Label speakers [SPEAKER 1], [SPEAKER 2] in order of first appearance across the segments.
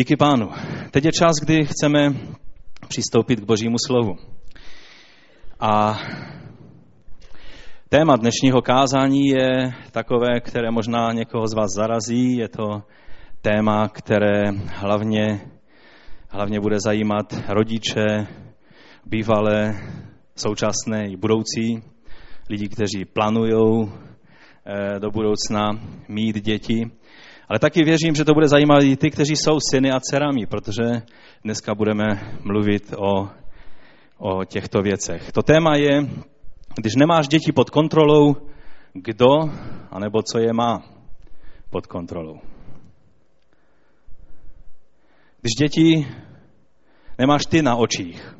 [SPEAKER 1] Díky pánu. Teď je čas, kdy chceme přistoupit k božímu slovu. A téma dnešního kázání je takové, které možná někoho z vás zarazí. Je to téma, které hlavně, hlavně bude zajímat rodiče, bývalé, současné i budoucí, lidi, kteří plánují eh, do budoucna mít děti. Ale taky věřím, že to bude zajímat i ty, kteří jsou syny a dcerami, protože dneska budeme mluvit o, o těchto věcech. To téma je, když nemáš děti pod kontrolou, kdo anebo co je má pod kontrolou. Když děti nemáš ty na očích,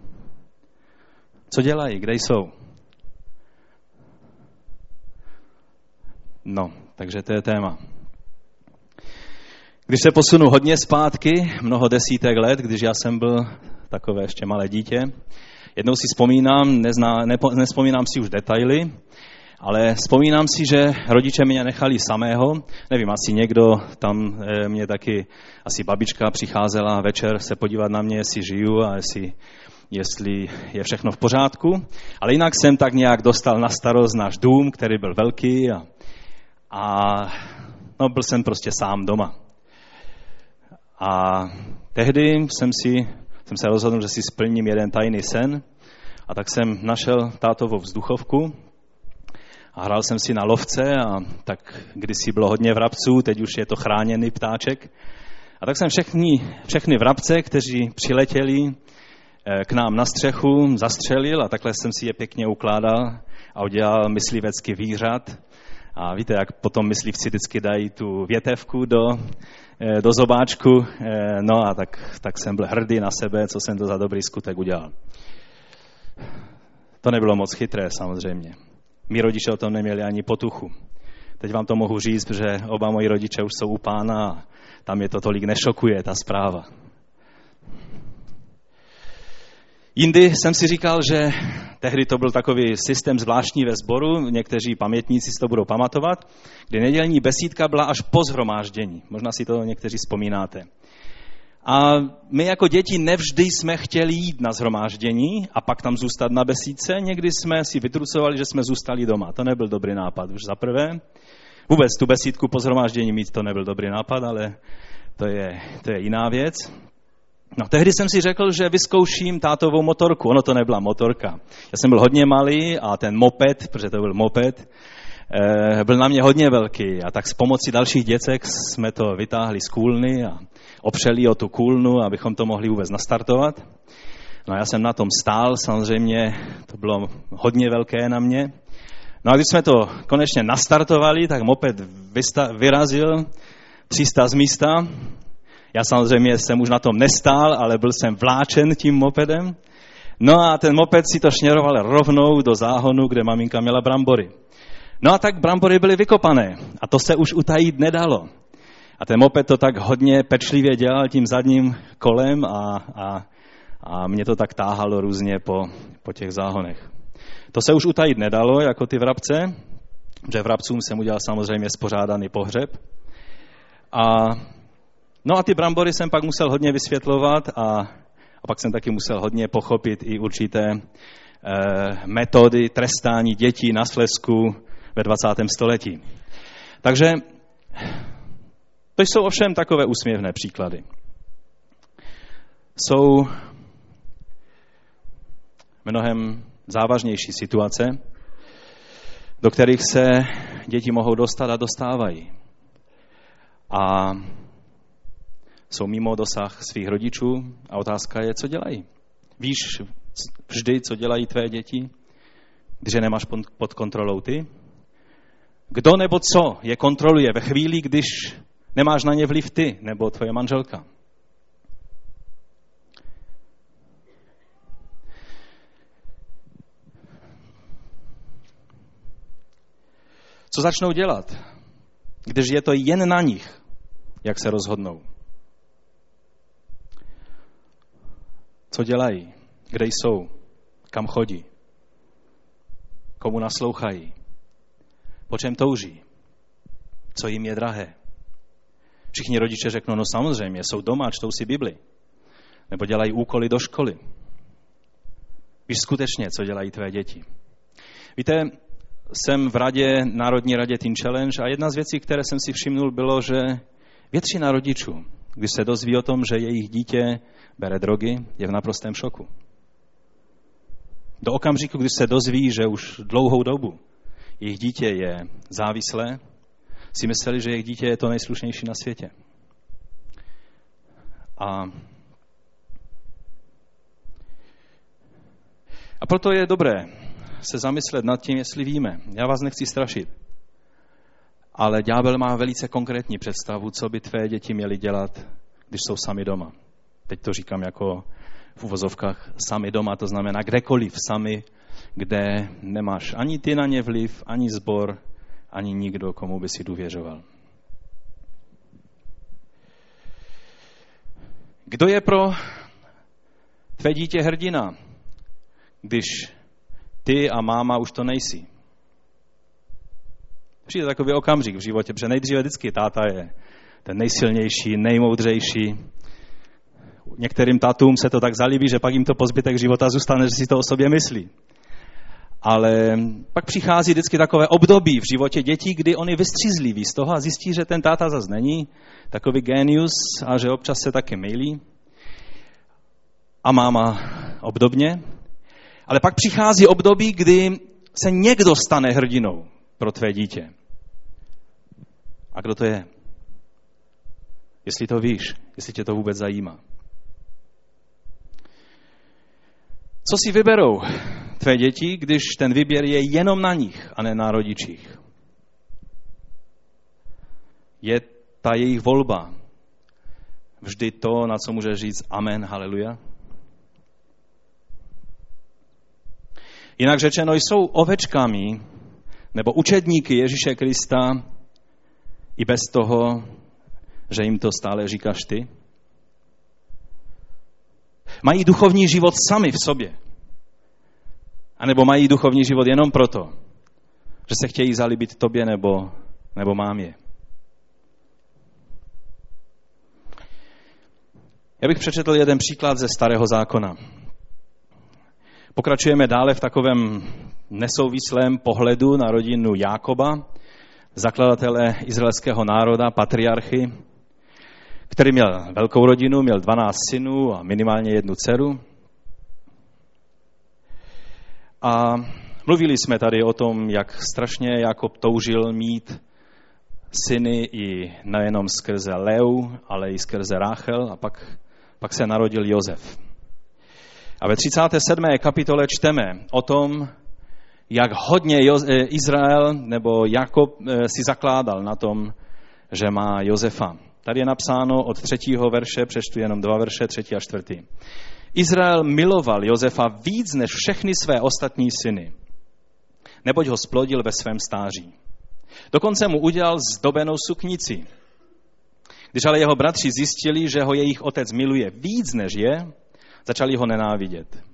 [SPEAKER 1] co dělají, kde jsou? No, takže to je téma. Když se posunu hodně zpátky, mnoho desítek let, když já jsem byl takové ještě malé dítě, jednou si vzpomínám, nezná, nepo, nespomínám si už detaily, ale vzpomínám si, že rodiče mě nechali samého. Nevím, asi někdo tam e, mě taky, asi babička přicházela večer se podívat na mě, jestli žiju a jestli, jestli je všechno v pořádku. Ale jinak jsem tak nějak dostal na starost náš dům, který byl velký a, a no, byl jsem prostě sám doma. A tehdy jsem, si, jsem se rozhodl, že si splním jeden tajný sen a tak jsem našel tátovou vzduchovku a hrál jsem si na lovce a tak kdysi bylo hodně vrabců, teď už je to chráněný ptáček. A tak jsem všechny, všechny vrabce, kteří přiletěli eh, k nám na střechu, zastřelil a takhle jsem si je pěkně ukládal a udělal myslivecký výřad. A víte, jak potom myslivci vždycky dají tu větevku do, do zobáčku, eh, no a tak, tak jsem byl hrdý na sebe, co jsem to za dobrý skutek udělal. To nebylo moc chytré samozřejmě. Mí rodiče o tom neměli ani potuchu. Teď vám to mohu říct, že oba moji rodiče už jsou u pána a tam je to tolik nešokuje, ta zpráva. Jindy jsem si říkal, že tehdy to byl takový systém zvláštní ve sboru, někteří pamětníci si to budou pamatovat, kdy nedělní besídka byla až po zhromáždění. Možná si to někteří vzpomínáte. A my jako děti nevždy jsme chtěli jít na zhromáždění a pak tam zůstat na besídce. Někdy jsme si vytrucovali, že jsme zůstali doma. To nebyl dobrý nápad už za prvé. Vůbec tu besídku po zhromáždění mít to nebyl dobrý nápad, ale to je, to je jiná věc. No, tehdy jsem si řekl, že vyzkouším tátovou motorku. Ono to nebyla motorka. Já jsem byl hodně malý a ten moped, protože to byl moped, eh, byl na mě hodně velký. A tak s pomocí dalších děcek jsme to vytáhli z kůlny a opřeli o tu kůlnu, abychom to mohli vůbec nastartovat. No já jsem na tom stál, samozřejmě to bylo hodně velké na mě. No a když jsme to konečně nastartovali, tak moped vyrazil 300 z místa já samozřejmě jsem už na tom nestál, ale byl jsem vláčen tím mopedem. No a ten moped si to šněroval rovnou do záhonu, kde maminka měla brambory. No a tak brambory byly vykopané a to se už utajít nedalo. A ten moped to tak hodně pečlivě dělal tím zadním kolem a, a, a mě to tak táhalo různě po, po těch záhonech. To se už utajit nedalo, jako ty vrabce, že vrabcům jsem udělal samozřejmě spořádaný pohřeb. A No a ty brambory jsem pak musel hodně vysvětlovat a, a pak jsem taky musel hodně pochopit i určité e, metody trestání dětí na Slesku ve 20. století. Takže to jsou ovšem takové úsměvné příklady. Jsou mnohem závažnější situace, do kterých se děti mohou dostat a dostávají. A jsou mimo dosah svých rodičů a otázka je, co dělají. Víš vždy, co dělají tvé děti, když je nemáš pod kontrolou ty? Kdo nebo co je kontroluje ve chvíli, když nemáš na ně vliv ty nebo tvoje manželka? Co začnou dělat, když je to jen na nich, jak se rozhodnou? Co dělají? Kde jsou? Kam chodí? Komu naslouchají? Po čem touží? Co jim je drahé? Všichni rodiče řeknou, no samozřejmě, jsou doma, čtou si Bibli. Nebo dělají úkoly do školy. Víš skutečně, co dělají tvé děti. Víte, jsem v radě, Národní radě Teen Challenge a jedna z věcí, které jsem si všimnul, bylo, že většina rodičů, když se dozví o tom, že jejich dítě bere drogy, je v naprostém šoku. Do okamžiku, kdy se dozví, že už dlouhou dobu jejich dítě je závislé, si mysleli, že jejich dítě je to nejslušnější na světě. A, a proto je dobré se zamyslet nad tím, jestli víme. Já vás nechci strašit. Ale ďábel má velice konkrétní představu, co by tvé děti měly dělat, když jsou sami doma. Teď to říkám jako v uvozovkách sami doma, to znamená kdekoliv sami, kde nemáš ani ty na ně vliv, ani zbor, ani nikdo, komu by si důvěřoval. Kdo je pro tvé dítě hrdina, když ty a máma už to nejsi? Přijde takový okamžik v životě, protože nejdříve vždycky táta je ten nejsilnější, nejmoudřejší. Některým tatům se to tak zalíbí, že pak jim to po zbytek života zůstane, že si to o sobě myslí. Ale pak přichází vždycky takové období v životě dětí, kdy oni vystřízliví z toho a zjistí, že ten táta zase není takový genius a že občas se taky mylí. A máma obdobně. Ale pak přichází období, kdy se někdo stane hrdinou pro tvé dítě. A kdo to je? Jestli to víš, jestli tě to vůbec zajímá. Co si vyberou tvé děti, když ten výběr je jenom na nich a ne na rodičích? Je ta jejich volba vždy to, na co může říct amen, haleluja? Jinak řečeno, jsou ovečkami nebo učedníky Ježíše Krista i bez toho, že jim to stále říkáš ty? Mají duchovní život sami v sobě. A nebo mají duchovní život jenom proto, že se chtějí zalíbit tobě nebo, nebo mámě. Já bych přečetl jeden příklad ze Starého zákona. Pokračujeme dále v takovém nesouvislém pohledu na rodinu Jákoba, zakladatele izraelského národa, patriarchy, který měl velkou rodinu, měl 12 synů a minimálně jednu dceru. A mluvili jsme tady o tom, jak strašně Jakob toužil mít syny i nejenom skrze Leu, ale i skrze Ráchel a pak, pak se narodil Jozef. A ve 37. kapitole čteme o tom, jak hodně eh, Izrael nebo Jakob eh, si zakládal na tom, že má Josefa. Tady je napsáno od třetího verše, přečtu jenom dva verše, třetí a čtvrtý. Izrael miloval Josefa víc než všechny své ostatní syny, neboť ho splodil ve svém stáří. Dokonce mu udělal zdobenou suknici. Když ale jeho bratři zjistili, že ho jejich otec miluje víc než je, začali ho nenávidět.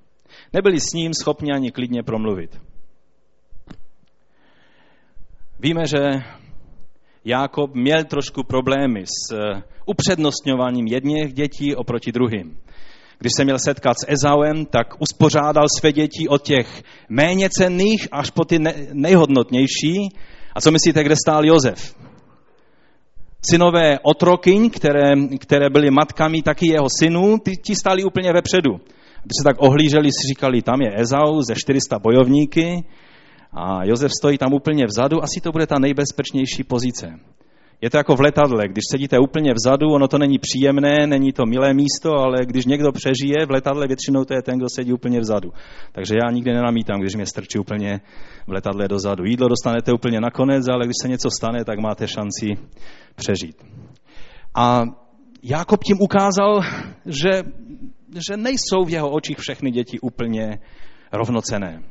[SPEAKER 1] Nebyli s ním schopni ani klidně promluvit. Víme, že Jákob měl trošku problémy s eh, upřednostňováním jedněch dětí oproti druhým. Když se měl setkat s Ezauem, tak uspořádal své děti od těch méně cenných až po ty nejhodnotnější. A co myslíte, kde stál Jozef? Synové otrokyň, které, které byly matkami taky jeho synů, ty, ti stáli úplně vepředu. Když se tak ohlíželi, si říkali, tam je Ezau ze 400 bojovníky a Jozef stojí tam úplně vzadu, asi to bude ta nejbezpečnější pozice. Je to jako v letadle, když sedíte úplně vzadu, ono to není příjemné, není to milé místo, ale když někdo přežije v letadle, většinou to je ten, kdo sedí úplně vzadu. Takže já nikdy nenamítám, když mě strčí úplně v letadle dozadu. Jídlo dostanete úplně nakonec, ale když se něco stane, tak máte šanci přežít. A Jakob tím ukázal, že, že nejsou v jeho očích všechny děti úplně rovnocené.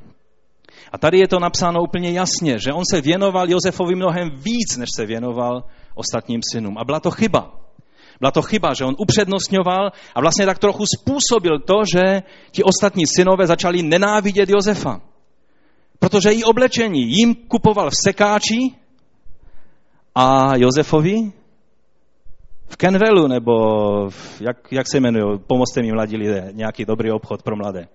[SPEAKER 1] A tady je to napsáno úplně jasně, že on se věnoval Josefovi mnohem víc, než se věnoval ostatním synům. A byla to chyba. Byla to chyba, že on upřednostňoval a vlastně tak trochu způsobil to, že ti ostatní synové začali nenávidět Josefa. Protože i oblečení jim kupoval v sekáči a Josefovi v Kenvelu, nebo v, jak, jak se jmenují, pomozte mi mladí lidé, nějaký dobrý obchod pro mladé.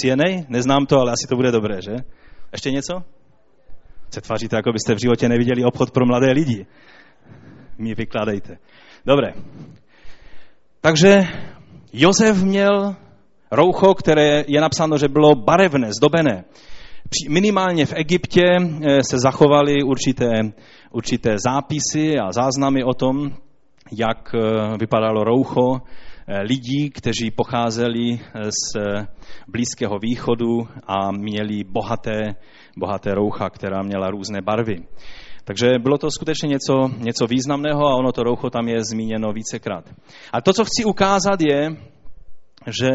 [SPEAKER 1] CNA? Neznám to, ale asi to bude dobré, že? Ještě něco? Se tváříte, jako byste v životě neviděli obchod pro mladé lidi. Mi vykládejte. Dobré. Takže Josef měl roucho, které je napsáno, že bylo barevné, zdobené. Minimálně v Egyptě eh, se zachovaly určité, určité zápisy a záznamy o tom, jak eh, vypadalo roucho lidí, kteří pocházeli z Blízkého východu a měli bohaté, bohaté roucha, která měla různé barvy. Takže bylo to skutečně něco, něco významného a ono to roucho tam je zmíněno vícekrát. A to, co chci ukázat, je, že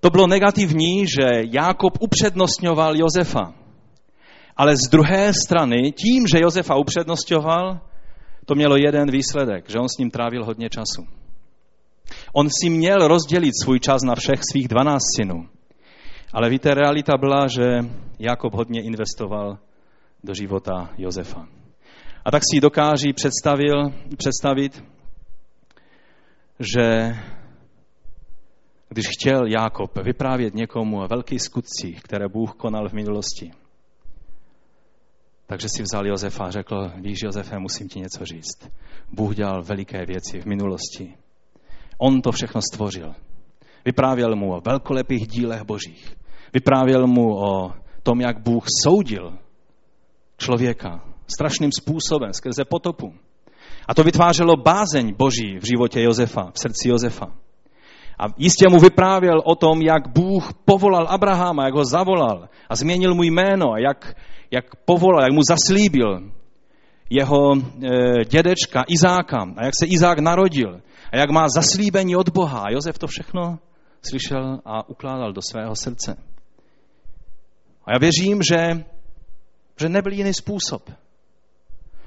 [SPEAKER 1] to bylo negativní, že Jákob upřednostňoval Josefa. Ale z druhé strany, tím, že Josefa upřednostňoval, to mělo jeden výsledek, že on s ním trávil hodně času. On si měl rozdělit svůj čas na všech svých dvanáct synů. Ale víte, realita byla, že Jakob hodně investoval do života Josefa. A tak si dokáží představil, představit, že když chtěl Jákob vyprávět někomu o velkých skutcích, které Bůh konal v minulosti, takže si vzal Josefa a řekl, víš Josefe, musím ti něco říct. Bůh dělal veliké věci v minulosti. On to všechno stvořil. Vyprávěl mu o velkolepých dílech božích. Vyprávěl mu o tom, jak Bůh soudil člověka strašným způsobem skrze potopu. A to vytvářelo bázeň boží v životě Josefa, v srdci Josefa. A jistě mu vyprávěl o tom, jak Bůh povolal Abrahama, jak ho zavolal a změnil mu jméno, a jak, jak povolal, jak mu zaslíbil jeho e, dědečka Izáka a jak se Izák narodil a jak má zaslíbení od Boha. A Josef to všechno slyšel a ukládal do svého srdce. A já věřím, že, že nebyl jiný způsob.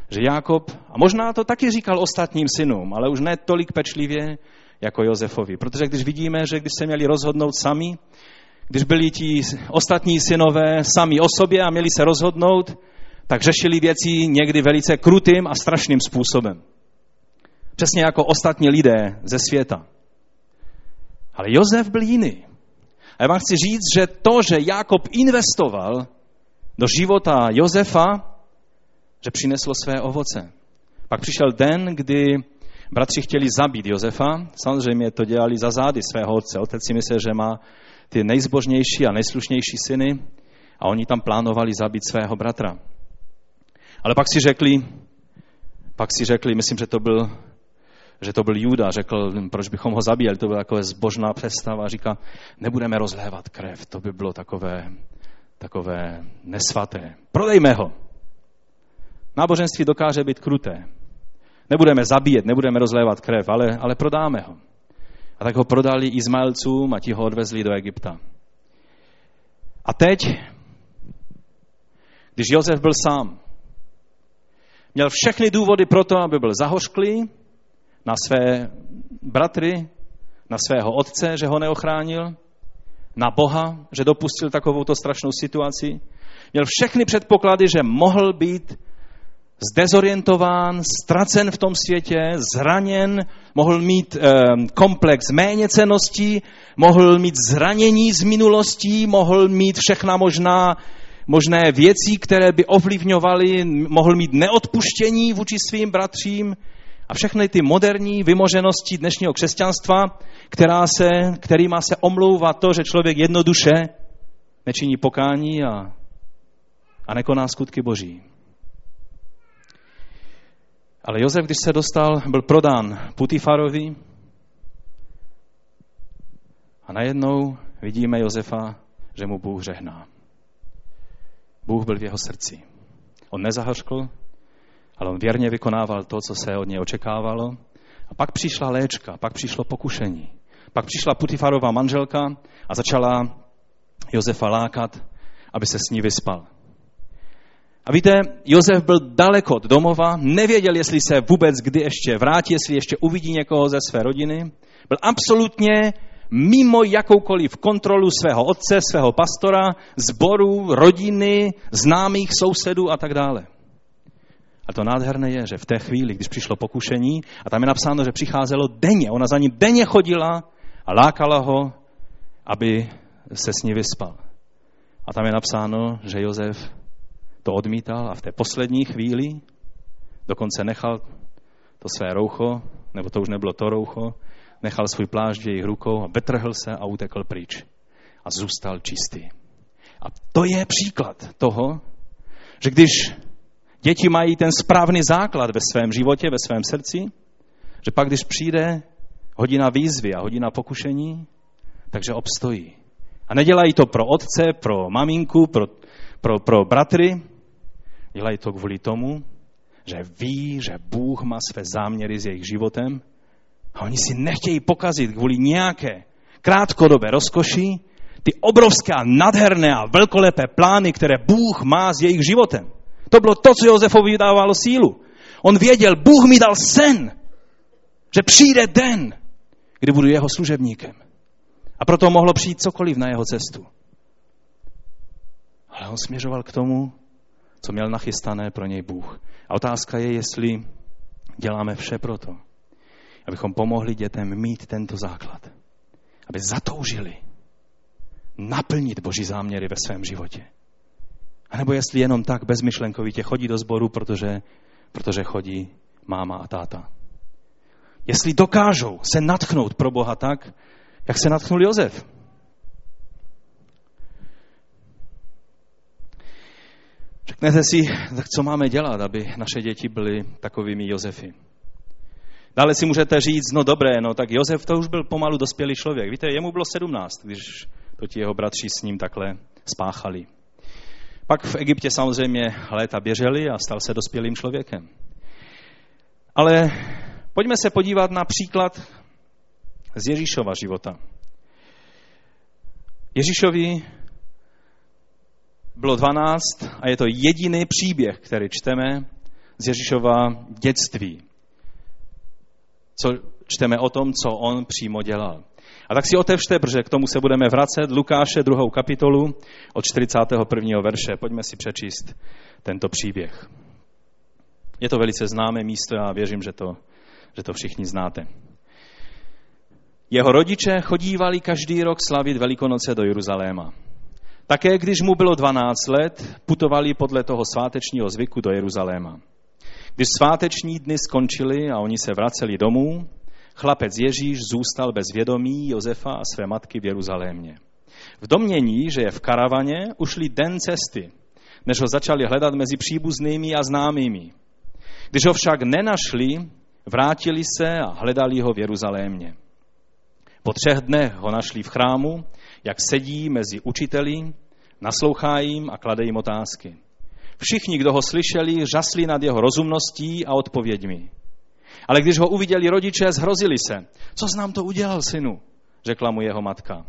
[SPEAKER 1] Že Jákob, a možná to taky říkal ostatním synům, ale už ne tolik pečlivě, jako Josefovi. Protože když vidíme, že když se měli rozhodnout sami, když byli ti ostatní synové sami o sobě a měli se rozhodnout, tak řešili věci někdy velice krutým a strašným způsobem. Přesně jako ostatní lidé ze světa. Ale Josef byl jiný. A já vám chci říct, že to, že Jakob investoval do života Josefa, že přineslo své ovoce. Pak přišel den, kdy Bratři chtěli zabít Josefa, samozřejmě to dělali za zády svého otce. Otec si myslel, že má ty nejzbožnější a nejslušnější syny a oni tam plánovali zabít svého bratra. Ale pak si řekli, pak si řekli, myslím, že to byl, že to byl Juda, řekl, proč bychom ho zabíjeli, to byla takové zbožná představa, říká, nebudeme rozlévat krev, to by bylo takové, takové nesvaté. Prodejme ho. Náboženství dokáže být kruté. Nebudeme zabíjet, nebudeme rozlévat krev, ale, ale prodáme ho. A tak ho prodali Izmaelcům a ti ho odvezli do Egypta. A teď, když Josef byl sám, měl všechny důvody pro to, aby byl zahořklý na své bratry, na svého otce, že ho neochránil, na Boha, že dopustil takovouto strašnou situaci. Měl všechny předpoklady, že mohl být zdezorientován, ztracen v tom světě, zraněn, mohl mít e, komplex méněceností, mohl mít zranění z minulostí, mohl mít všechna možná možné věci, které by ovlivňovaly, mohl mít neodpuštění vůči svým bratřím a všechny ty moderní vymoženosti dnešního křesťanstva, která se, kterýma se omlouvá to, že člověk jednoduše nečiní pokání a, a nekoná skutky boží. Ale Josef, když se dostal, byl prodán Putifarovi a najednou vidíme Josefa, že mu Bůh řehná. Bůh byl v jeho srdci. On nezahrškl, ale on věrně vykonával to, co se od něj očekávalo. A pak přišla léčka, pak přišlo pokušení. Pak přišla Putifarová manželka a začala Josefa lákat, aby se s ní vyspal. A víte, Josef byl daleko od domova, nevěděl, jestli se vůbec kdy ještě vrátí, jestli ještě uvidí někoho ze své rodiny. Byl absolutně mimo jakoukoliv kontrolu svého otce, svého pastora, zboru, rodiny, známých sousedů a tak dále. A to nádherné je, že v té chvíli, když přišlo pokušení, a tam je napsáno, že přicházelo denně, ona za ním denně chodila a lákala ho, aby se s ní vyspal. A tam je napsáno, že Jozef to odmítal a v té poslední chvíli dokonce nechal to své roucho, nebo to už nebylo to roucho, nechal svůj plášť v jejich rukou a betrhl se a utekl pryč. A zůstal čistý. A to je příklad toho, že když děti mají ten správný základ ve svém životě, ve svém srdci, že pak, když přijde hodina výzvy a hodina pokušení, takže obstojí. A nedělají to pro otce, pro maminku, pro, pro, pro bratry, dělají to kvůli tomu, že ví, že Bůh má své záměry s jejich životem a oni si nechtějí pokazit kvůli nějaké krátkodobé rozkoši ty obrovské a nadherné a velkolepé plány, které Bůh má s jejich životem. To bylo to, co Josefovi dávalo sílu. On věděl, Bůh mi dal sen, že přijde den, kdy budu jeho služebníkem. A proto mohlo přijít cokoliv na jeho cestu. Ale on směřoval k tomu, co měl nachystané pro něj Bůh. A otázka je, jestli děláme vše proto, abychom pomohli dětem mít tento základ. Aby zatoužili naplnit Boží záměry ve svém životě. A nebo jestli jenom tak bezmyšlenkovitě chodí do sboru, protože, protože chodí máma a táta. Jestli dokážou se natchnout pro Boha tak, jak se natchnul Jozef. Řeknete si, tak co máme dělat, aby naše děti byly takovými Josefy. Dále si můžete říct, no dobré, no tak Josef to už byl pomalu dospělý člověk. Víte, jemu bylo 17, když to ti jeho bratři s ním takhle spáchali. Pak v Egyptě samozřejmě léta běželi a stal se dospělým člověkem. Ale pojďme se podívat na příklad z Ježíšova života. Ježíšovi bylo 12 a je to jediný příběh, který čteme z Ježíšova dětství. Co čteme o tom, co on přímo dělal. A tak si otevřte, protože k tomu se budeme vracet, Lukáše, druhou kapitolu, od 41. verše. Pojďme si přečíst tento příběh. Je to velice známé místo a věřím, že to, že to všichni znáte. Jeho rodiče chodívali každý rok slavit Velikonoce do Jeruzaléma. Také když mu bylo 12 let, putovali podle toho svátečního zvyku do Jeruzaléma. Když sváteční dny skončily a oni se vraceli domů, chlapec Ježíš zůstal bez vědomí Josefa a své matky v Jeruzalémě. V domnění, že je v karavaně, ušli den cesty, než ho začali hledat mezi příbuznými a známými. Když ho však nenašli, vrátili se a hledali ho v Jeruzalémě. Po třech dnech ho našli v chrámu, jak sedí mezi učiteli, naslouchá jim a klade jim otázky. Všichni, kdo ho slyšeli, řasli nad jeho rozumností a odpověďmi. Ale když ho uviděli rodiče, zhrozili se. Co nám to udělal, synu? Řekla mu jeho matka.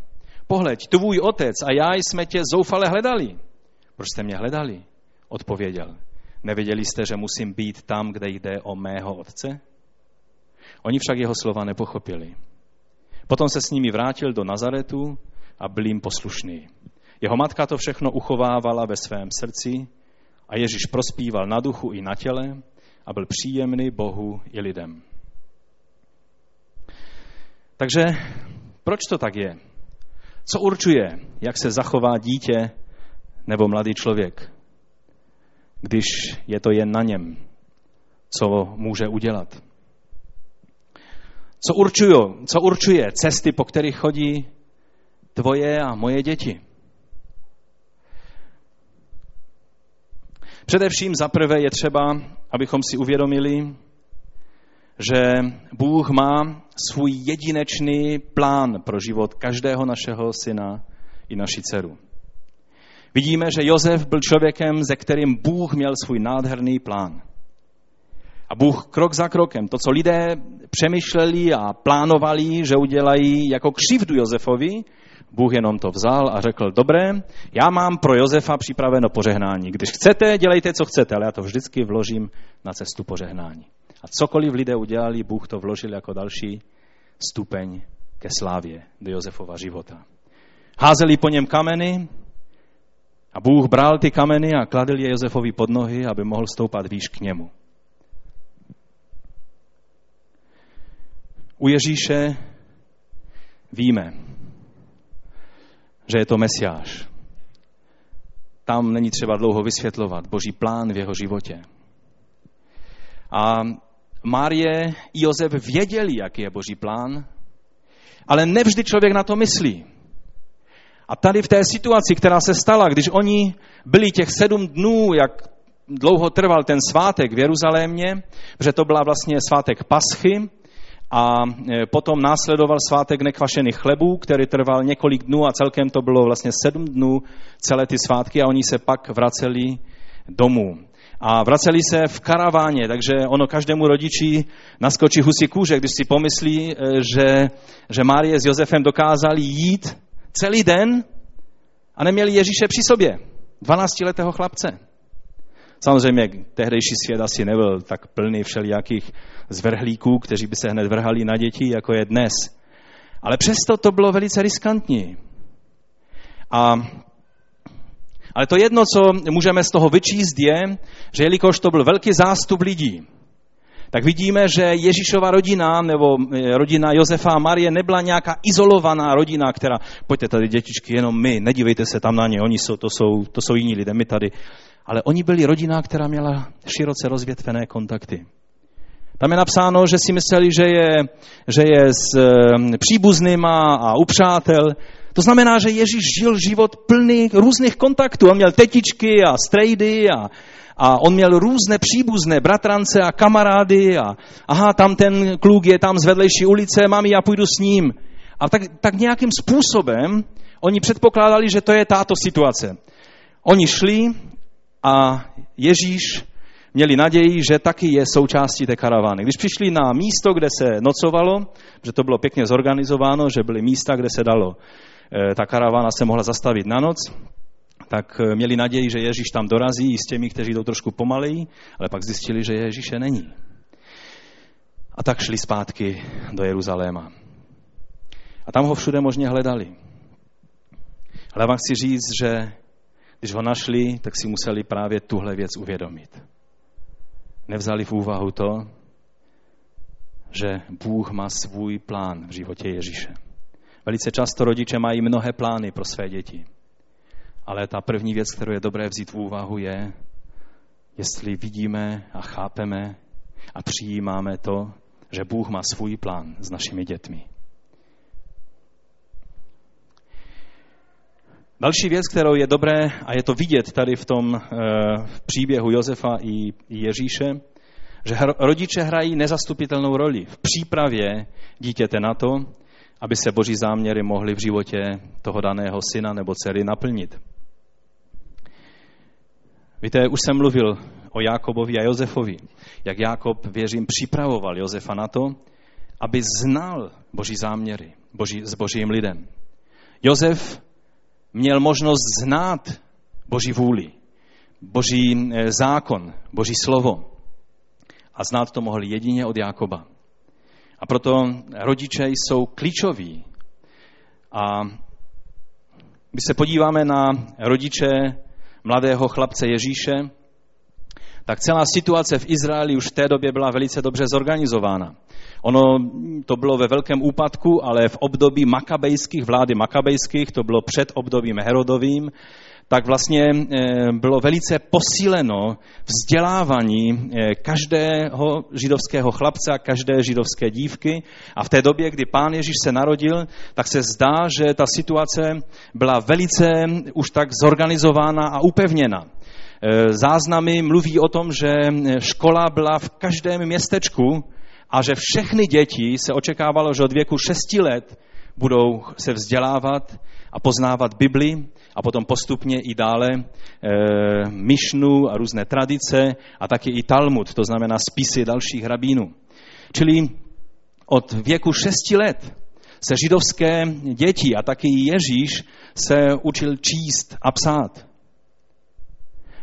[SPEAKER 1] Pohleď, tvůj otec a já jsme tě zoufale hledali. Proč jste mě hledali? Odpověděl. Nevěděli jste, že musím být tam, kde jde o mého otce? Oni však jeho slova nepochopili. Potom se s nimi vrátil do Nazaretu a byl jim poslušný. Jeho matka to všechno uchovávala ve svém srdci a Ježíš prospíval na duchu i na těle a byl příjemný Bohu i lidem. Takže proč to tak je? Co určuje, jak se zachová dítě nebo mladý člověk, když je to jen na něm, co může udělat? Co, určuje, co určuje cesty, po kterých chodí tvoje a moje děti? Především za prvé je třeba, abychom si uvědomili, že Bůh má svůj jedinečný plán pro život každého našeho syna i naší dceru. Vidíme, že Jozef byl člověkem, ze kterým Bůh měl svůj nádherný plán. A Bůh krok za krokem, to, co lidé přemýšleli a plánovali, že udělají jako křivdu Josefovi, Bůh jenom to vzal a řekl, dobré, já mám pro Josefa připraveno požehnání. Když chcete, dělejte, co chcete, ale já to vždycky vložím na cestu požehnání. A cokoliv lidé udělali, Bůh to vložil jako další stupeň ke slávě do Josefova života. Házeli po něm kameny a Bůh bral ty kameny a kladl je Josefovi pod nohy, aby mohl stoupat výš k němu. U Ježíše víme, že je to Mesiáš. Tam není třeba dlouho vysvětlovat boží plán v jeho životě. A Márie i Jozef věděli, jaký je boží plán, ale nevždy člověk na to myslí. A tady v té situaci, která se stala, když oni byli těch sedm dnů, jak dlouho trval ten svátek v Jeruzalémě, že to byla vlastně svátek Paschy, a e, potom následoval svátek nekvašených chlebů, který trval několik dnů a celkem to bylo vlastně sedm dnů celé ty svátky a oni se pak vraceli domů. A vraceli se v karaváně, takže ono každému rodiči naskočí husí kůže, když si pomyslí, e, že, že Márie s Josefem dokázali jít celý den a neměli Ježíše při sobě, 12-letého chlapce. Samozřejmě tehdejší svět asi nebyl tak plný všelijakých zvrhlíků, kteří by se hned vrhali na děti, jako je dnes. Ale přesto to bylo velice riskantní. A, ale to jedno, co můžeme z toho vyčíst, je, že jelikož to byl velký zástup lidí, tak vidíme, že Ježíšova rodina nebo eh, rodina Josefa a Marie nebyla nějaká izolovaná rodina, která, pojďte tady dětičky, jenom my, nedívejte se tam na ně, oni jsou, to, jsou, to jsou jiní lidé, my tady. Ale oni byli rodina, která měla široce rozvětvené kontakty. Tam je napsáno, že si mysleli, že je, že je s příbuznýma a u přátel. To znamená, že Ježíš žil život plný různých kontaktů. On měl tetičky a strejdy a, a on měl různé příbuzné, bratrance a kamarády a aha, tam ten kluk je tam z vedlejší ulice, mami, já půjdu s ním. A tak, tak nějakým způsobem oni předpokládali, že to je táto situace. Oni šli a Ježíš měli naději, že taky je součástí té karavány. Když přišli na místo, kde se nocovalo, že to bylo pěkně zorganizováno, že byly místa, kde se dalo, eh, ta karavána se mohla zastavit na noc, tak eh, měli naději, že Ježíš tam dorazí i s těmi, kteří jdou trošku pomaleji, ale pak zjistili, že Ježíše není. A tak šli zpátky do Jeruzaléma. A tam ho všude možně hledali. Ale vám chci říct, že když ho našli, tak si museli právě tuhle věc uvědomit. Nevzali v úvahu to, že Bůh má svůj plán v životě Ježíše. Velice často rodiče mají mnohé plány pro své děti. Ale ta první věc, kterou je dobré vzít v úvahu, je, jestli vidíme a chápeme a přijímáme to, že Bůh má svůj plán s našimi dětmi. Další věc, kterou je dobré, a je to vidět tady v tom e, v příběhu Josefa i, i Ježíše, že rodiče hrají nezastupitelnou roli v přípravě dítěte na to, aby se boží záměry mohly v životě toho daného syna nebo dcery naplnit. Víte, už jsem mluvil o Jákobovi a Josefovi, jak Jákob, věřím, připravoval Josefa na to, aby znal boží záměry boží, s božím lidem. Josef měl možnost znát boží vůli, boží eh, zákon, boží slovo. A znát to mohl jedině od Jákoba. A proto rodiče jsou klíčoví. A když se podíváme na rodiče mladého chlapce Ježíše, tak celá situace v Izraeli už v té době byla velice dobře zorganizována. Ono to bylo ve velkém úpadku, ale v období makabejských, vlády makabejských, to bylo před obdobím Herodovým, tak vlastně eh, bylo velice posíleno vzdělávání eh, každého židovského chlapce a každé židovské dívky. A v té době, kdy pán Ježíš se narodil, tak se zdá, že ta situace byla velice už tak zorganizována a upevněna. Eh, záznamy mluví o tom, že škola byla v každém městečku a že všechny děti se očekávalo, že od věku 6 let budou se vzdělávat a poznávat Bibli a potom postupně i dále e, myšnu a různé tradice a taky i Talmud, to znamená spisy dalších rabínů. Čili od věku 6 let se židovské děti a taky Ježíš se učil číst a psát.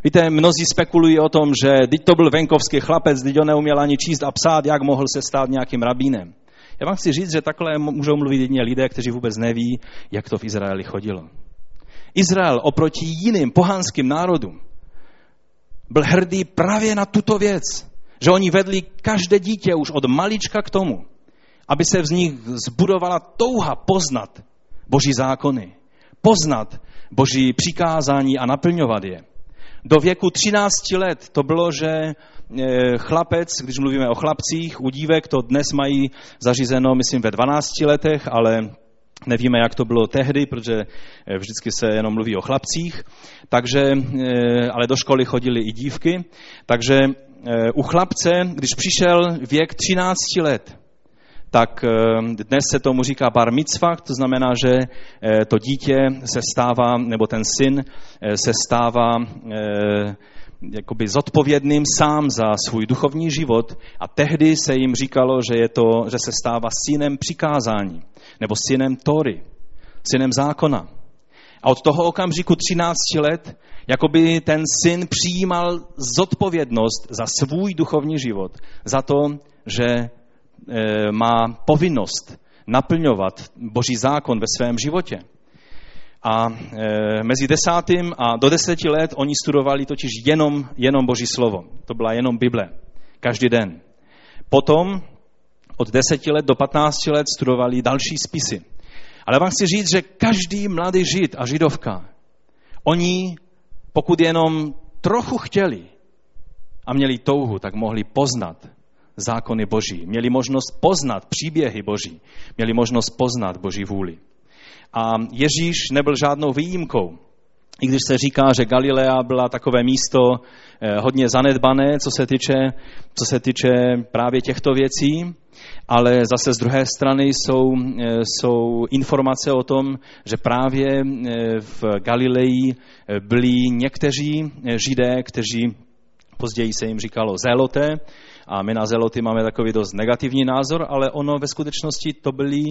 [SPEAKER 1] Víte, mnozí spekulují o tom, že teď to byl venkovský chlapec, teď on neuměl ani číst a psát, jak mohl se stát nějakým rabínem. Já vám chci říct, že takhle můžou mluvit jedině lidé, kteří vůbec neví, jak to v Izraeli chodilo. Izrael oproti jiným pohanským národům byl hrdý právě na tuto věc, že oni vedli každé dítě už od malička k tomu, aby se v nich zbudovala touha poznat boží zákony, poznat boží přikázání a naplňovat je. Do věku 13 let to bylo, že e, chlapec, když mluvíme o chlapcích, u dívek to dnes mají zařízeno, myslím, ve 12 letech, ale nevíme, jak to bylo tehdy, protože e, vždycky se jenom mluví o chlapcích, takže, e, ale do školy chodili i dívky, takže u chlapce, když přišel věk 13 let, tak dnes se tomu říká bar mitzvah, to znamená, že to dítě se stává, nebo ten syn se stává jakoby zodpovědným sám za svůj duchovní život a tehdy se jim říkalo, že, je to, že se stává synem přikázání nebo synem Tory, synem zákona. A od toho okamžiku 13 let, jakoby ten syn přijímal zodpovědnost za svůj duchovní život, za to, že má povinnost naplňovat boží zákon ve svém životě. A e, mezi desátým a do deseti let oni studovali totiž jenom, jenom Boží slovo. To byla jenom Bible. Každý den. Potom od deseti let do patnácti let studovali další spisy. Ale vám chci říct, že každý mladý žid a židovka, oni, pokud jenom trochu chtěli a měli touhu, tak mohli poznat zákony Boží. Měli možnost poznat příběhy Boží. Měli možnost poznat Boží vůli. A Ježíš nebyl žádnou výjimkou. I když se říká, že Galilea byla takové místo eh, hodně zanedbané, co se týče, co se týče právě těchto věcí, ale zase z druhé strany jsou, eh, jsou informace o tom, že právě eh, v Galileji byli někteří židé, kteří později se jim říkalo zéloté, a my na zeloty máme takový dost negativní názor, ale ono ve skutečnosti to byli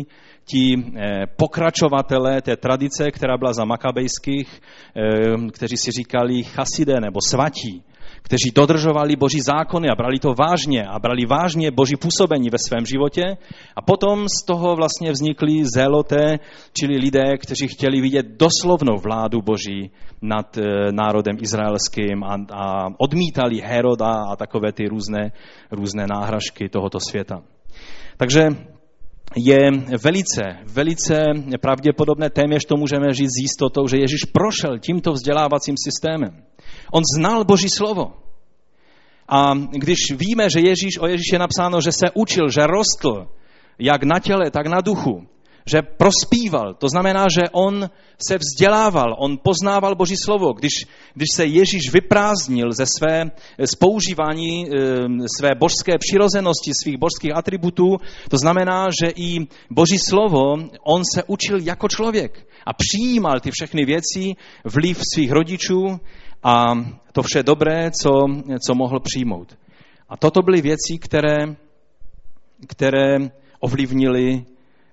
[SPEAKER 1] ti eh, pokračovatelé té tradice, která byla za makabejských, eh, kteří si říkali chasidé nebo svatí kteří dodržovali boží zákony a brali to vážně a brali vážně boží působení ve svém životě. A potom z toho vlastně vznikly zéloté, čili lidé, kteří chtěli vidět doslovnou vládu boží nad eh, národem izraelským a, a odmítali Heroda a takové ty různé, různé náhražky tohoto světa. Takže je velice, velice pravděpodobné, téměř to můžeme říct s jistotou, že Ježíš prošel tímto vzdělávacím systémem. On znal Boží slovo. A když víme, že Ježíš, o Ježíši je napsáno, že se učil, že rostl, jak na těle, tak na duchu, že prospíval. To znamená, že on se vzdělával, on poznával Boží slovo. Když, když se Ježíš vyprázdnil ze své z používání své božské přirozenosti, svých božských atributů, to znamená, že i Boží slovo on se učil jako člověk a přijímal ty všechny věci, vliv svých rodičů a to vše dobré, co, co mohl přijmout. A toto byly věci, které, které ovlivnily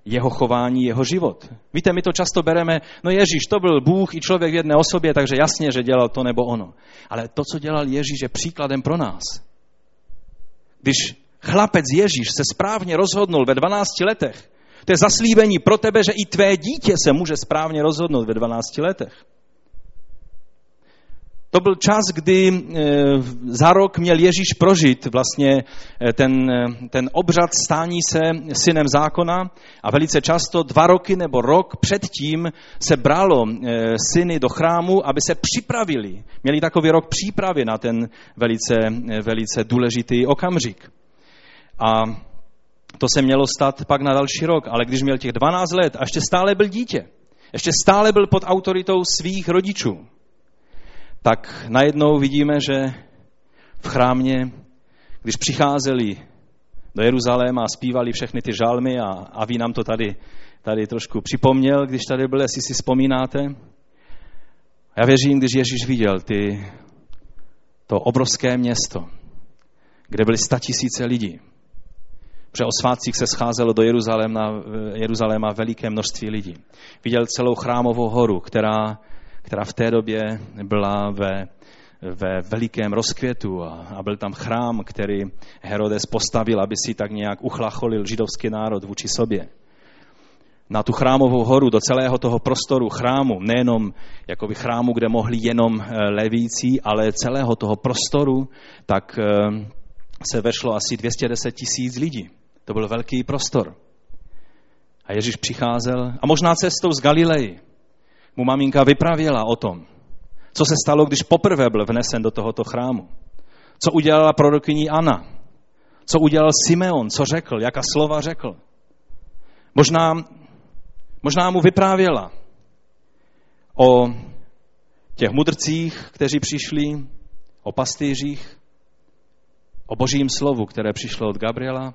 [SPEAKER 1] jeho chování, jeho život. Víte, my to často bereme, no Ježíš, to byl Bůh i člověk v jedné osobě, takže jasně, že dělal to nebo ono. Ale to, co dělal Ježíš, je příkladem pro nás. Když chlapec Ježíš se správně rozhodnul ve 12 letech, to je zaslíbení pro tebe, že i tvé dítě se může správně rozhodnout ve 12 letech. To byl čas, kdy eh, za rok měl Ježíš prožít vlastně eh, ten, eh, ten obřad stání se synem zákona a velice často dva roky nebo rok předtím se bralo syny do chrámu, aby se připravili. Měli takový rok přípravy na ten velice, velice důležitý okamžik. A to se mělo stát pak na další rok, ale když měl těch 12 let a ještě stále byl dítě, ještě stále byl pod autoritou svých rodičů, tak najednou vidíme, že v chrámě, když přicházeli do Jeruzaléma a zpívali všechny ty žalmy a, a vy nám to tady, tady trošku připomněl, když tady byl, jestli si vzpomínáte. Já věřím, když Ježíš viděl ty, to obrovské město, kde byly tisíce lidí. Protože o svátcích se scházelo do Jeruzaléma, Jeruzaléma veliké množství lidí. Viděl celou chrámovou horu, která která v té době byla ve, ve velikém rozkvětu a, a byl tam chrám, který Herodes postavil, aby si tak nějak uchlacholil židovský národ vůči sobě. Na tu chrámovou horu, do celého toho prostoru chrámu, nejenom jakoby chrámu, kde mohli jenom eh, levící, ale celého toho prostoru, tak eh, se vešlo asi 210 tisíc lidí. To byl velký prostor. A Ježíš přicházel a možná cestou z Galileji mu maminka vypravěla o tom, co se stalo, když poprvé byl vnesen do tohoto chrámu. Co udělala prorokyní Anna. Co udělal Simeon, co řekl, jaká slova řekl. Možná, možná mu vyprávěla o těch mudrcích, kteří přišli, o pastýřích, o božím slovu, které přišlo od Gabriela.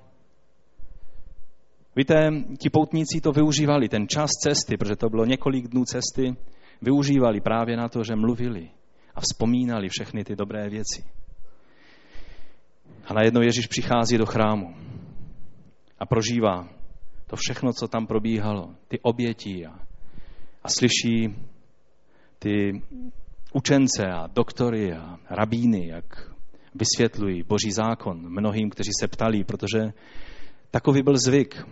[SPEAKER 1] Víte, ti poutníci to využívali, ten čas cesty, protože to bylo několik dnů cesty, využívali právě na to, že mluvili a vzpomínali všechny ty dobré věci. A najednou Ježíš přichází do chrámu a prožívá to všechno, co tam probíhalo, ty oběti a, a slyší ty učence a doktory a rabíny, jak vysvětlují boží zákon mnohým, kteří se ptali, protože takový byl zvyk,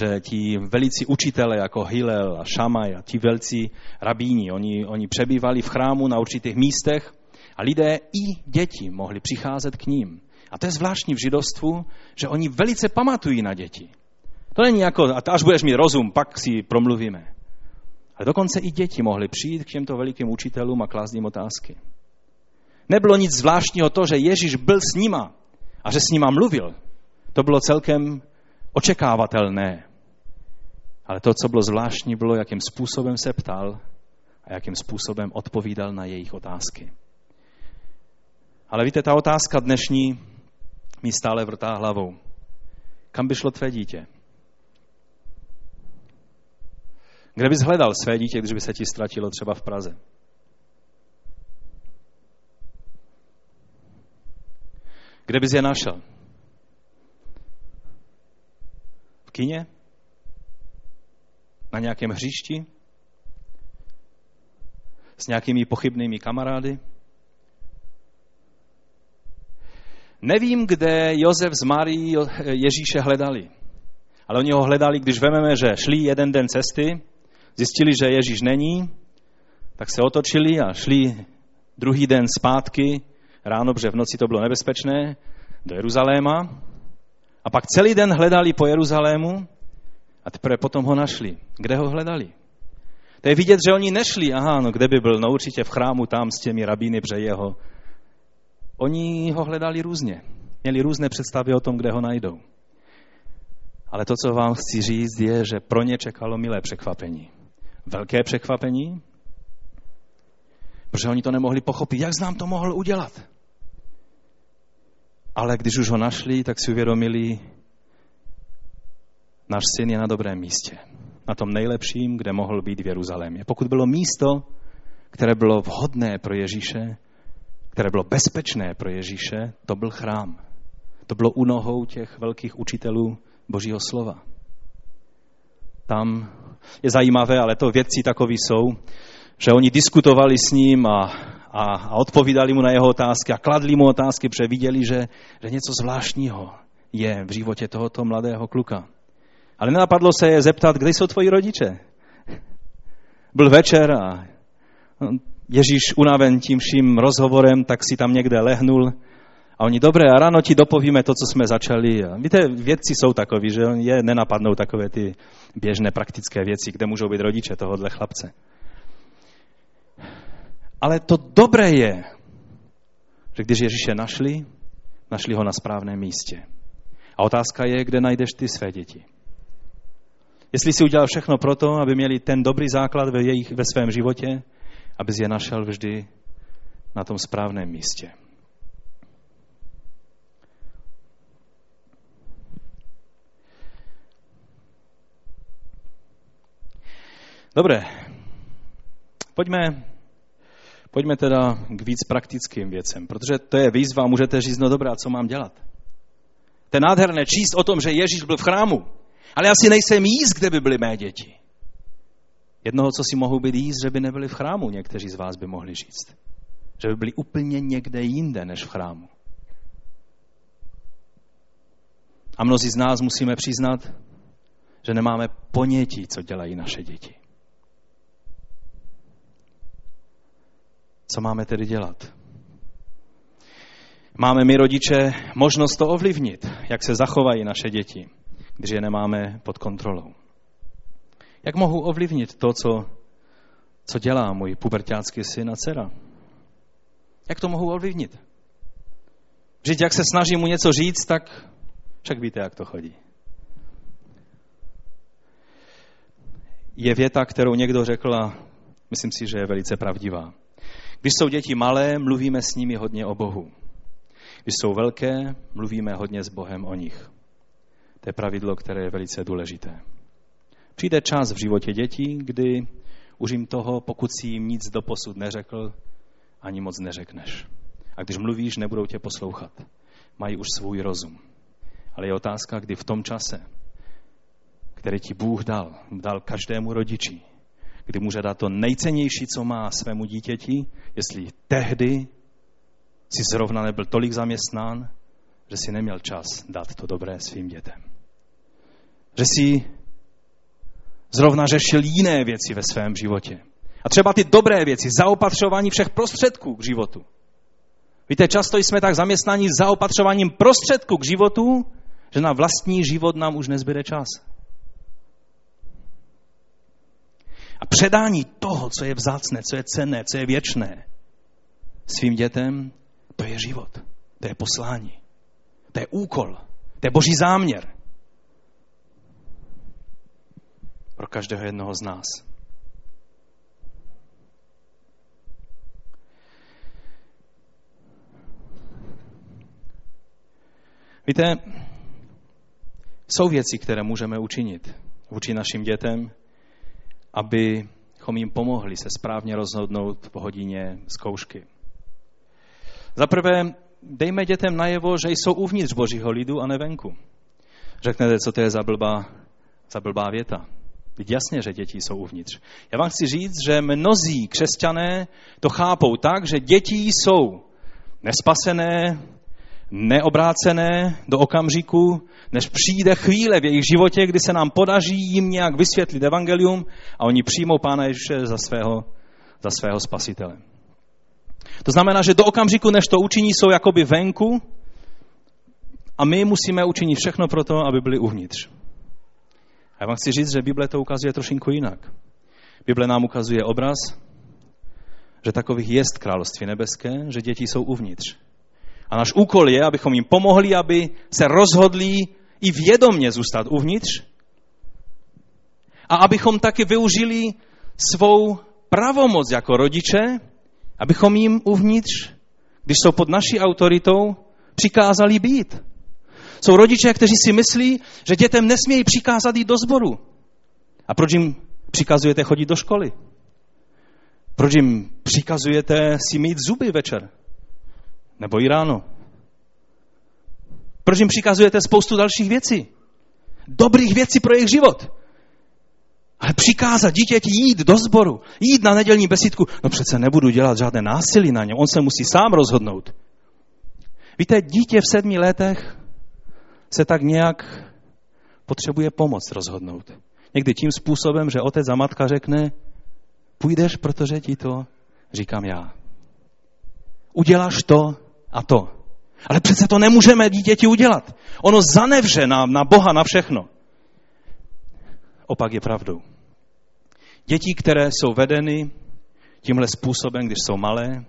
[SPEAKER 1] že ti velicí učitele jako Hillel a Šamaj a ti velcí rabíni, oni, oni přebývali v chrámu na určitých místech a lidé i děti mohli přicházet k ním. A to je zvláštní v židovstvu, že oni velice pamatují na děti. To není jako, až budeš mít rozum, pak si promluvíme. Ale dokonce i děti mohly přijít k těmto velikým učitelům a klást jim otázky. Nebylo nic zvláštního to, že Ježíš byl s nima a že s nima mluvil. To bylo celkem očekávatelné. Ale to, co bylo zvláštní, bylo, jakým způsobem se ptal a jakým způsobem odpovídal na jejich otázky. Ale víte, ta otázka dnešní mi stále vrtá hlavou. Kam by šlo tvé dítě? Kde bys hledal své dítě, když by se ti ztratilo třeba v Praze? Kde bys je našel? Kině? Na nějakém hřišti? S nějakými pochybnými kamarády? Nevím, kde Josef s Marí Ježíše hledali. Ale oni ho hledali, když vememe, že šli jeden den cesty, zjistili, že Ježíš není, tak se otočili a šli druhý den zpátky, ráno, protože v noci to bylo nebezpečné, do Jeruzaléma. A pak celý den hledali po Jeruzalému a teprve potom ho našli. Kde ho hledali? To je vidět, že oni nešli, aha, no kde by byl? No určitě v chrámu tam s těmi rabíny, protože jeho Oni ho hledali různě. Měli různé představy o tom, kde ho najdou. Ale to, co vám chci říct, je, že pro ně čekalo milé překvapení. Velké překvapení, protože oni to nemohli pochopit. Jak znám to mohl udělat? Ale když už ho našli, tak si uvědomili, náš syn je na dobrém místě. Na tom nejlepším, kde mohl být v Jeruzalémě. Pokud bylo místo, které bylo vhodné pro Ježíše, které bylo bezpečné pro Ježíše, to byl chrám. To bylo u nohou těch velkých učitelů Božího slova. Tam je zajímavé, ale to vědci takový jsou, že oni diskutovali s ním a, a, a odpovídali mu na jeho otázky a kladli mu otázky, protože viděli, že, že něco zvláštního je v životě tohoto mladého kluka. Ale nenapadlo se je zeptat, kde jsou tvoji rodiče. Byl večer a Ježíš unaven tím vším rozhovorem, tak si tam někde lehnul a oni, dobré, a ráno ti dopovíme to, co jsme začali. A víte, vědci jsou takoví, že je nenapadnou takové ty běžné praktické věci, kde můžou být rodiče tohohle chlapce. Ale to dobré je, že když Ježíše našli, našli ho na správném místě. A otázka je, kde najdeš ty své děti. Jestli si udělal všechno pro to, aby měli ten dobrý základ ve, jejich, ve svém životě, abys je našel vždy na tom správném místě. Dobré, pojďme, pojďme teda k víc praktickým věcem, protože to je výzva, můžete říct, no dobré, a co mám dělat? To je nádherné číst o tom, že Ježíš byl v chrámu, ale já si nejsem jíst, kde by byly mé děti. Jednoho, co si mohou být jíst, že by nebyli v chrámu, někteří z vás by mohli říct. Že by byli úplně někde jinde než v chrámu. A mnozí z nás musíme přiznat, že nemáme ponětí, co dělají naše děti. Co máme tedy dělat? Máme my rodiče možnost to ovlivnit, jak se zachovají naše děti, když je nemáme pod kontrolou. Jak mohu ovlivnit to, co, co dělá můj pubertácký syn a dcera? Jak to mohu ovlivnit? Žít, jak se snažím mu něco říct, tak však víte, jak to chodí. Je věta, kterou někdo řekl a myslím si, že je velice pravdivá. Když jsou děti malé, mluvíme s nimi hodně o Bohu. Když jsou velké, mluvíme hodně s Bohem o nich. To je pravidlo, které je velice důležité. Přijde čas v životě dětí, kdy už jim toho, pokud si jim nic doposud neřekl, ani moc neřekneš. A když mluvíš, nebudou tě poslouchat. Mají už svůj rozum. Ale je otázka, kdy v tom čase, který ti Bůh dal, dal každému rodiči, kdy může dát to nejcennější, co má svému dítěti, jestli tehdy si zrovna nebyl tolik zaměstnán, že si neměl čas dát to dobré svým dětem. Že si zrovna řešil jiné věci ve svém životě. A třeba ty dobré věci, zaopatřování všech prostředků k životu. Víte, často jsme tak zaměstnáni zaopatřováním prostředků k životu, že na vlastní život nám už nezbyde čas. A předání toho, co je vzácné, co je cenné, co je věčné, svým dětem, to je život. To je poslání. To je úkol. To je boží záměr. Pro každého jednoho z nás. Víte, jsou věci, které můžeme učinit vůči našim dětem, abychom jim pomohli se správně rozhodnout po hodině zkoušky. Za prvé, dejme dětem najevo, že jsou uvnitř božího lidu a nevenku. Řeknete, co to je za blbá, za blbá věta. Teď jasně, že děti jsou uvnitř. Já vám chci říct, že mnozí křesťané to chápou tak, že děti jsou nespasené, neobrácené do okamžiku, než přijde chvíle v jejich životě, kdy se nám podaří jim nějak vysvětlit evangelium a oni přijmou Pána Ježíše za svého, za svého spasitele. To znamená, že do okamžiku, než to učiní, jsou jakoby venku a my musíme učinit všechno pro to, aby byli uvnitř. A já vám chci říct, že Bible to ukazuje trošinku jinak. Bible nám ukazuje obraz, že takových jest království nebeské, že děti jsou uvnitř. A náš úkol je, abychom jim pomohli, aby se rozhodli i vědomně zůstat uvnitř a abychom taky využili svou pravomoc jako rodiče, abychom jim uvnitř, když jsou pod naší autoritou, přikázali být. Jsou rodiče, kteří si myslí, že dětem nesmějí přikázat jít do sboru. A proč jim přikazujete chodit do školy? Proč jim přikazujete si mít zuby večer? Nebo i ráno. Proč jim přikazujete spoustu dalších věcí? Dobrých věcí pro jejich život. Ale přikázat dítěti jít do sboru, jít na nedělní besídku, no přece nebudu dělat žádné násilí na něm, on se musí sám rozhodnout. Víte, dítě v sedmi letech se tak nějak potřebuje pomoc rozhodnout. Někdy tím způsobem, že otec a matka řekne, půjdeš, protože ti to říkám já. Uděláš to, a to. Ale přece to nemůžeme dítěti udělat. Ono zanevře nám na Boha na všechno. Opak je pravdou. Děti, které jsou vedeny tímhle způsobem, když jsou malé,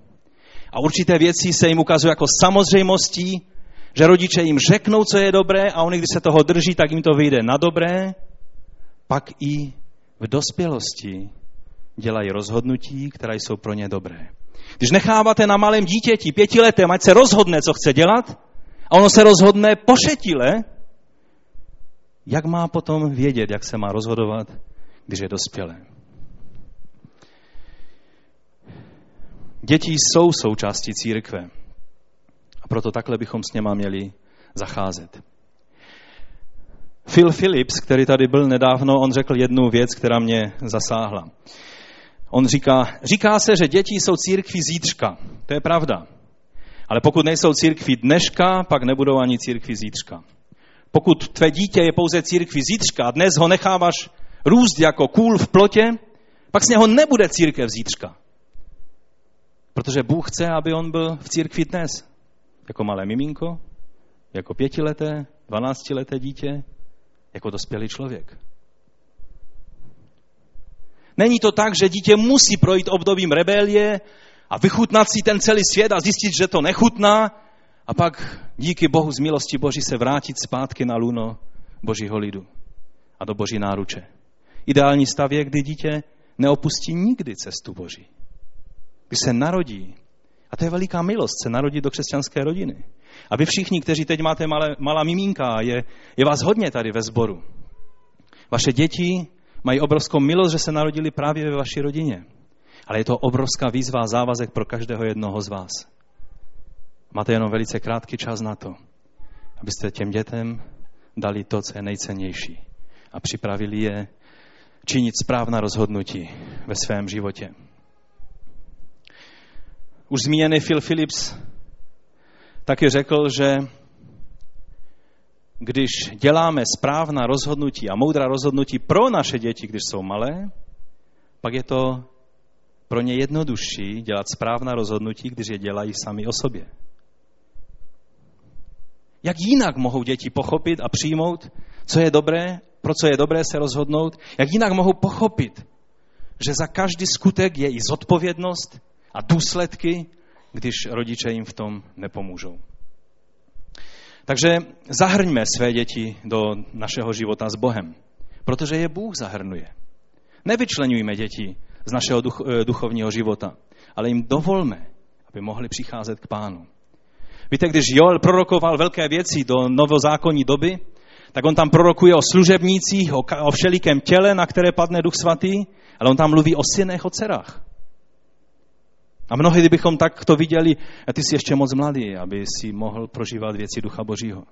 [SPEAKER 1] a určité věci se jim ukazují jako samozřejmostí, že rodiče jim řeknou, co je dobré a oni, když se toho drží, tak jim to vyjde na dobré, pak i v dospělosti dělají rozhodnutí, která jsou pro ně dobré. Když necháváte na malém dítěti, pětiletém, ať se rozhodne, co chce dělat, a ono se rozhodne po šetile, jak má potom vědět, jak se má rozhodovat, když je dospělé? Děti jsou součástí církve. A proto takhle bychom s něma měli zacházet. Phil Phillips, který tady byl nedávno, on řekl jednu věc, která mě zasáhla. On říká, říká se, že děti jsou církví zítřka. To je pravda. Ale pokud nejsou církví dneška, pak nebudou ani církví zítřka. Pokud tvé dítě je pouze církví zítřka a dnes ho necháváš růst jako kůl v plotě, pak z něho nebude církev zítřka. Protože Bůh chce, aby on byl v církvi dnes. Jako malé miminko, jako pětileté, dvanáctileté dítě, jako dospělý člověk. Není to tak, že dítě musí projít obdobím rebelie a vychutnat si ten celý svět a zjistit, že to nechutná a pak díky Bohu z milosti Boží se vrátit zpátky na luno Božího lidu a do Boží náruče. Ideální stav je, kdy dítě neopustí nikdy cestu Boží. Když se narodí, a to je veliká milost, se narodit do křesťanské rodiny. A vy všichni, kteří teď máte malé, malá miminka, je, je vás hodně tady ve sboru. Vaše děti mají obrovskou milost, že se narodili právě ve vaší rodině. Ale je to obrovská výzva a závazek pro každého jednoho z vás. Máte jenom velice krátký čas na to, abyste těm dětem dali to, co je nejcennější a připravili je činit správná rozhodnutí ve svém životě. Už zmíněný Phil Phillips taky řekl, že když děláme správná rozhodnutí a moudrá rozhodnutí pro naše děti, když jsou malé, pak je to pro ně jednodušší dělat správná rozhodnutí, když je dělají sami o sobě. Jak jinak mohou děti pochopit a přijmout, co je dobré, pro co je dobré se rozhodnout? Jak jinak mohou pochopit, že za každý skutek je i zodpovědnost a důsledky, když rodiče jim v tom nepomůžou. Takže zahrňme své děti do našeho života s Bohem, protože je Bůh zahrnuje. Nevyčlenujme děti z našeho duch, eh, duchovního života, ale jim dovolme, aby mohli přicházet k pánu. Víte, když Joel prorokoval velké věci do novozákonní doby, tak on tam prorokuje o služebnících, o, o všelikém těle, na které padne Duch Svatý, ale on tam mluví o synech, o dcerách. A mnohdy, kdybychom tak to viděli, a ty jsi ještě moc mladý, aby si mohl prožívat věci Ducha Božího.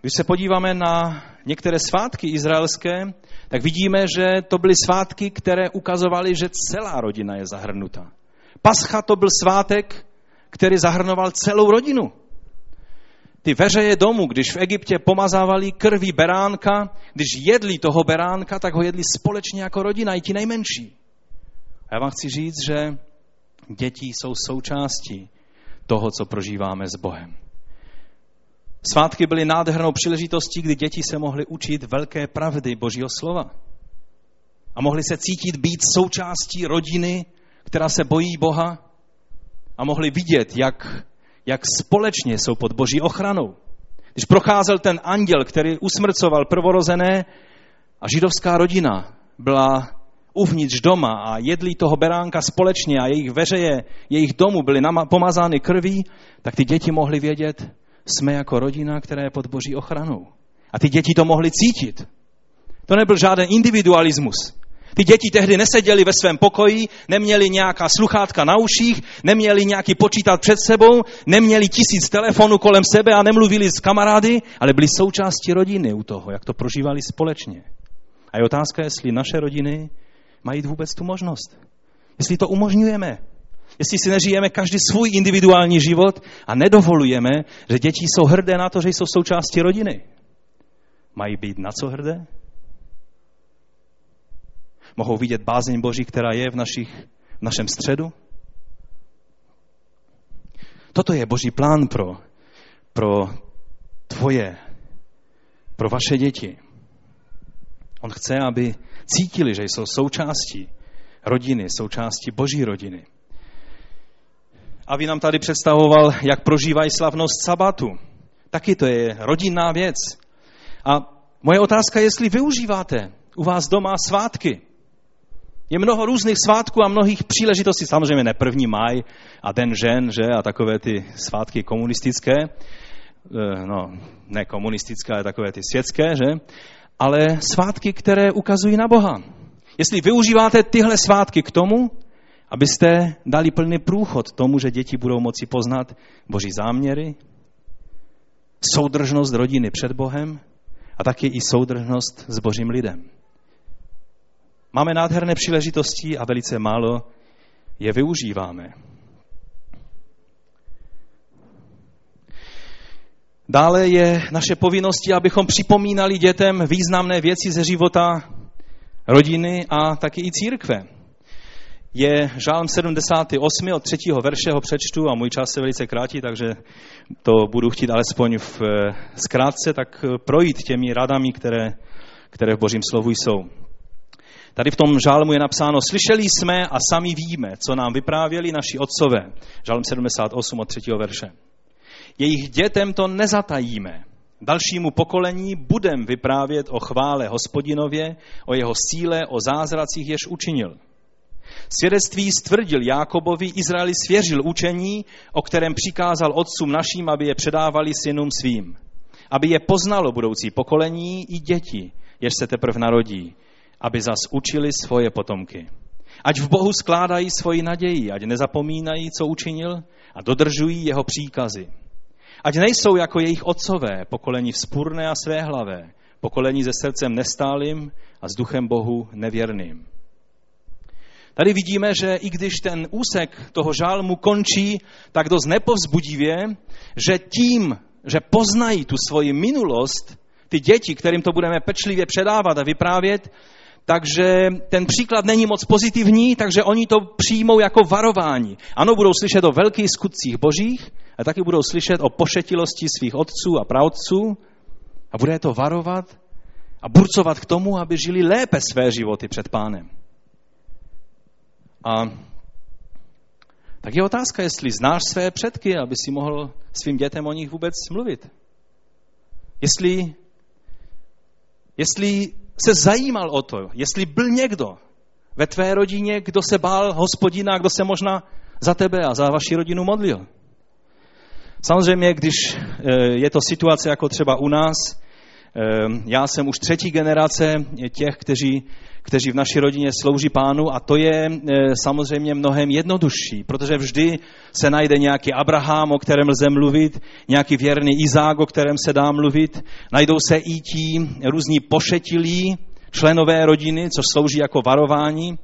[SPEAKER 1] Když se podíváme na některé svátky izraelské, tak vidíme, že to byly svátky, které ukazovaly, že celá rodina je zahrnuta. Pascha to byl svátek, který zahrnoval celou rodinu. Ty veřeje domu, když v Egyptě pomazávali krví beránka, když jedli toho beránka, tak ho jedli společně jako rodina, i ti nejmenší. A já vám chci říct, že děti jsou součástí toho, co prožíváme s Bohem. Svátky byly nádhernou příležitostí, kdy děti se mohly učit velké pravdy Božího slova. A mohli se cítit být součástí rodiny, která se bojí Boha. A mohli vidět, jak, jak společně jsou pod Boží ochranou. Když procházel ten anděl, který usmrcoval prvorozené a židovská rodina byla uvnitř doma a jedli toho beránka společně a jejich veřeje, jejich domu byly pomazány krví, tak ty děti mohly vědět, jsme jako rodina, která je pod boží ochranou. A ty děti to mohly cítit. To nebyl žádný individualismus. Ty děti tehdy neseděli ve svém pokoji, neměli nějaká sluchátka na uších, neměli nějaký počítat před sebou, neměli tisíc telefonů kolem sebe a nemluvili s kamarády, ale byli součástí rodiny u toho, jak to prožívali společně. A je otázka, jestli naše rodiny mají vůbec tu možnost. Jestli to umožňujeme. Jestli si nežijeme každý svůj individuální život a nedovolujeme, že děti jsou hrdé na to, že jsou součástí rodiny. Mají být na co hrdé? Mohou vidět bázeň Boží, která je v, našich, v našem středu? Toto je Boží plán pro, pro tvoje, pro vaše děti. On chce, aby cítili, že jsou součástí rodiny, součástí Boží rodiny. A vy nám tady představoval, jak prožívají slavnost sabatu. Taky to je rodinná věc. A moje otázka je, jestli využíváte u vás doma svátky. Je mnoho různých svátků a mnohých příležitostí, samozřejmě ne první maj a den žen, že, a takové ty svátky komunistické, eh, no, ne komunistické, ale takové ty světské, že, ale svátky, které ukazují na Boha. Jestli využíváte tyhle svátky k tomu, abyste dali plný průchod tomu, že děti budou moci poznat Boží záměry, soudržnost rodiny před Bohem a taky i soudržnost s Božím lidem. Máme nádherné příležitosti a velice málo je využíváme. Dále je naše povinností, abychom připomínali dětem významné věci ze života rodiny a taky i církve. je žálm 78. od třetího verše ho přečtu a můj čas se velice krátí, takže to budu chtít alespoň v zkrátce tak projít těmi radami, které, které v božím slovu jsou. Tady v tom žálmu je napsáno, slyšeli jsme a sami víme, co nám vyprávěli naši otcové. Žálm 78 od třetího verše. Jejich dětem to nezatajíme. Dalšímu pokolení budem vyprávět o chvále hospodinově, o jeho síle, o zázracích, jež učinil. Svědectví stvrdil Jákobovi, Izraeli svěřil učení, o kterém přikázal otcům naším, aby je předávali synům svým. Aby je poznalo budoucí pokolení i děti, jež se teprve narodí, aby zas učili svoje potomky. Ať v Bohu skládají svoji naději, ať nezapomínají, co učinil a dodržují jeho příkazy. Ať nejsou jako jejich otcové, pokolení vzpůrné a svéhlavé, pokolení se srdcem nestálým a s duchem Bohu nevěrným. Tady vidíme, že i když ten úsek toho žálmu končí tak dost nepovzbudivě, že tím, že poznají tu svoji minulost, ty děti, kterým to budeme pečlivě předávat a vyprávět, takže ten příklad není moc pozitivní, takže oni to přijmou jako varování. Ano, budou slyšet o velkých skutcích božích, a taky budou slyšet o pošetilosti svých otců a pravců a bude to varovat a burcovat k tomu, aby žili lépe své životy před pánem. A tak je otázka, jestli znáš své předky, aby si mohl svým dětem o nich vůbec mluvit. Jestli, jestli se zajímal o to, jestli byl někdo ve tvé rodině, kdo se bál hospodina, kdo se možná za tebe a za vaši rodinu modlil. Samozřejmě, když eh, je to situace jako třeba u nás, eh, já jsem už třetí generace těch, kteří, kteří v naší rodině slouží pánu a to je eh, samozřejmě mnohem jednodušší, protože vždy se najde nějaký Abraham, o kterém lze mluvit, nějaký věrný Izák, o kterém se dá mluvit, najdou se i ti různí pošetilí členové rodiny, co slouží jako varování.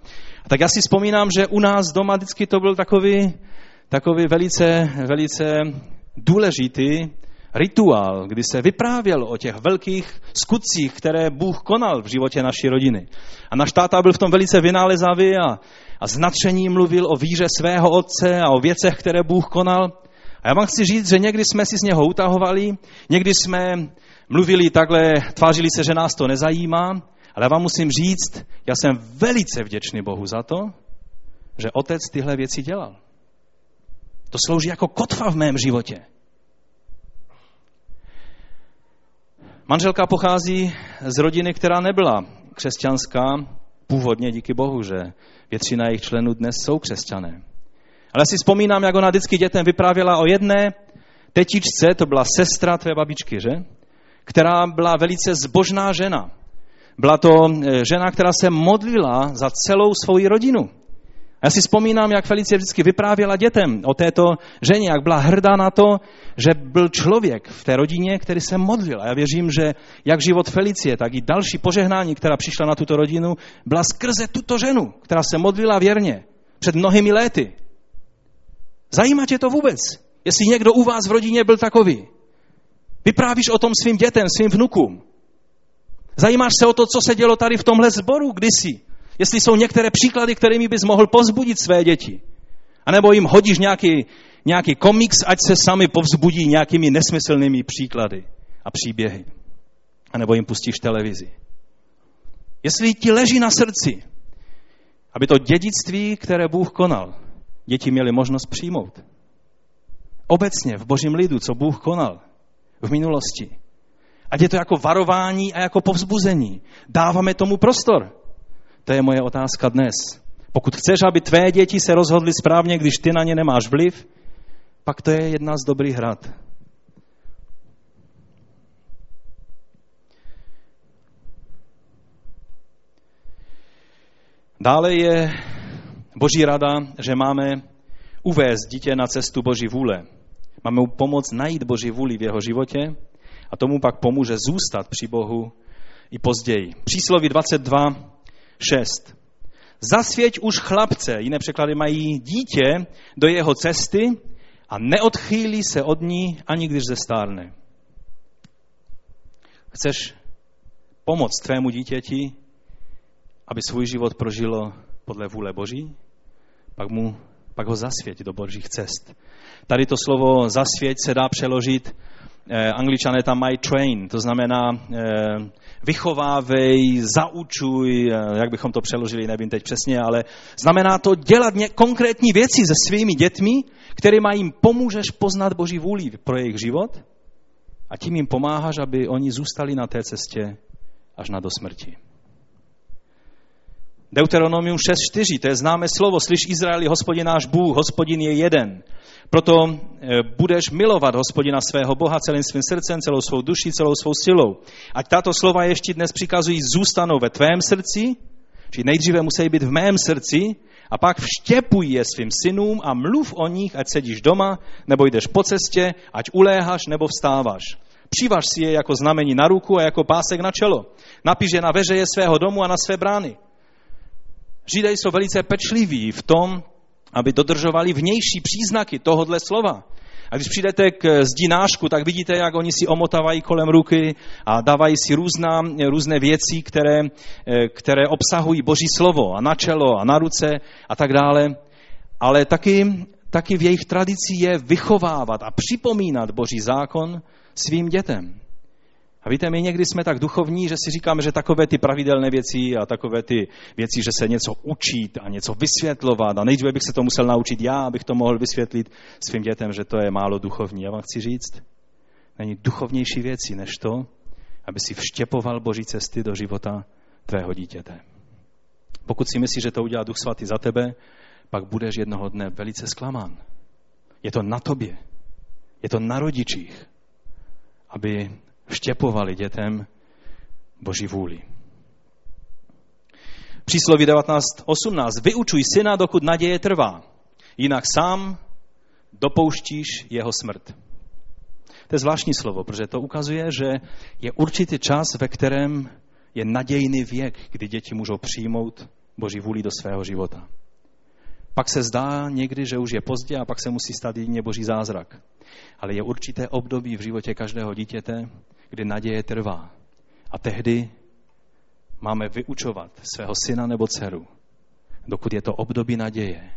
[SPEAKER 1] Tak já si vzpomínám, že u nás doma vždycky to byl takový, takový velice, velice důležitý rituál, kdy se vyprávěl o těch velkých skutcích, které Bůh konal v životě naší rodiny. A náš táta byl v tom velice vynálezavý a, a s nadšením mluvil o víře svého otce a o věcech, které Bůh konal. A já vám chci říct, že někdy jsme si z něho utahovali, někdy jsme mluvili takhle, tvářili se, že nás to nezajímá, ale já vám musím říct, já jsem velice vděčný Bohu za to, že otec tyhle věci dělal. To slouží jako kotva v mém životě. Manželka pochází z rodiny, která nebyla křesťanská, původně díky Bohu, že většina jejich členů dnes jsou křesťané. Ale si vzpomínám, jak ona vždycky dětem vyprávěla o jedné tetičce, to byla sestra tvé babičky, že? Která byla velice zbožná žena. Byla to eh, žena, která se modlila za celou svoji rodinu. Já si vzpomínám, jak Felicie vždycky vyprávěla dětem o této ženě, jak byla hrdá na to, že byl člověk v té rodině, který se modlil. A já věřím, že jak život Felicie, tak i další požehnání, která přišla na tuto rodinu, byla skrze tuto ženu, která se modlila věrně před mnohými léty. Zajímá tě to vůbec? Jestli někdo u vás v rodině byl takový. Vyprávíš o tom svým dětem, svým vnukům. Zajímáš se o to, co se dělo tady v tomhle sboru kdysi. Jestli jsou některé příklady, kterými bys mohl pozbudit své děti. A nebo jim hodíš nějaký, nějaký komiks, ať se sami povzbudí nějakými nesmyslnými příklady a příběhy. A nebo jim pustíš televizi. Jestli ti leží na srdci, aby to dědictví, které Bůh konal, děti měly možnost přijmout. Obecně v božím lidu, co Bůh konal v minulosti. Ať je to jako varování a jako povzbuzení. Dáváme tomu prostor. To je moje otázka dnes. Pokud chceš, aby tvé děti se rozhodly správně, když ty na ně nemáš vliv, pak to je jedna z dobrých rad. Dále je boží rada, že máme uvést dítě na cestu boží vůle. Máme mu pomoct najít boží vůli v jeho životě a tomu pak pomůže zůstat při Bohu i později. Přísloví 22, 6. Zasvěť už chlapce, jiné překlady mají dítě, do jeho cesty a neodchýlí se od ní, ani když zestárne. Chceš pomoct tvému dítěti, aby svůj život prožilo podle vůle Boží? pak, mu, pak ho zasvěť do božích cest. Tady to slovo zasvěť se dá přeložit, angličané tam mají train, to znamená eh, vychovávej, zaučuj, eh, jak bychom to přeložili, nevím teď přesně, ale znamená to dělat konkrétní věci se svými dětmi, kterými jim pomůžeš poznat Boží vůli pro jejich život a tím jim pomáháš, aby oni zůstali na té cestě až na do smrti. Deuteronomium 6.4, to je známé slovo, slyš Izraeli, hospodin náš Bůh, hospodin je jeden. Proto eh, budeš milovat hospodina svého Boha celým svým srdcem, celou svou duší, celou svou silou. Ať tato slova ještě dnes přikazují, zůstanou ve tvém srdci, či nejdříve musí být v mém srdci, a pak vštěpuj je svým synům a mluv o nich, ať sedíš doma, nebo jdeš po cestě, ať uléháš nebo vstáváš. Přivaž si je jako znamení na ruku a jako pásek na čelo. Napiš je na veřeje svého domu a na své brány. Židé jsou velice pečliví v tom, aby dodržovali vnější příznaky tohohle slova. A když přijdete k zdi nášku, tak vidíte, jak oni si omotávají kolem ruky a dávají si různá, různé věci, které, eh, které obsahují Boží slovo a na čelo a na ruce a tak dále. Ale taky, taky v jejich tradici je vychovávat a připomínat Boží zákon svým dětem. A víte, my někdy jsme tak duchovní, že si říkáme, že takové ty pravidelné věci a takové ty věci, že se něco učit a něco vysvětlovat a nejdříve bych se to musel naučit já, abych to mohl vysvětlit svým dětem, že to je málo duchovní. Já vám chci říct, není duchovnější věci než to, aby si vštěpoval Boží cesty do života tvého dítěte. Pokud si myslíš, že to udělá Duch Svatý za tebe, pak budeš jednoho dne velice zklamán. Je to na tobě. Je to na rodičích, aby vštěpovali dětem Boží vůli. Přísloví 19.18. Vyučuj syna, dokud naděje trvá, jinak sám dopouštíš jeho smrt. To je zvláštní slovo, protože to ukazuje, že je určitý čas, ve kterém je nadějný věk, kdy děti můžou přijmout Boží vůli do svého života. Pak se zdá někdy, že už je pozdě a pak se musí stát jedině Boží zázrak. Ale je určité období v životě každého dítěte, kdy naděje trvá. A tehdy máme vyučovat svého syna nebo dceru, dokud je to období naděje.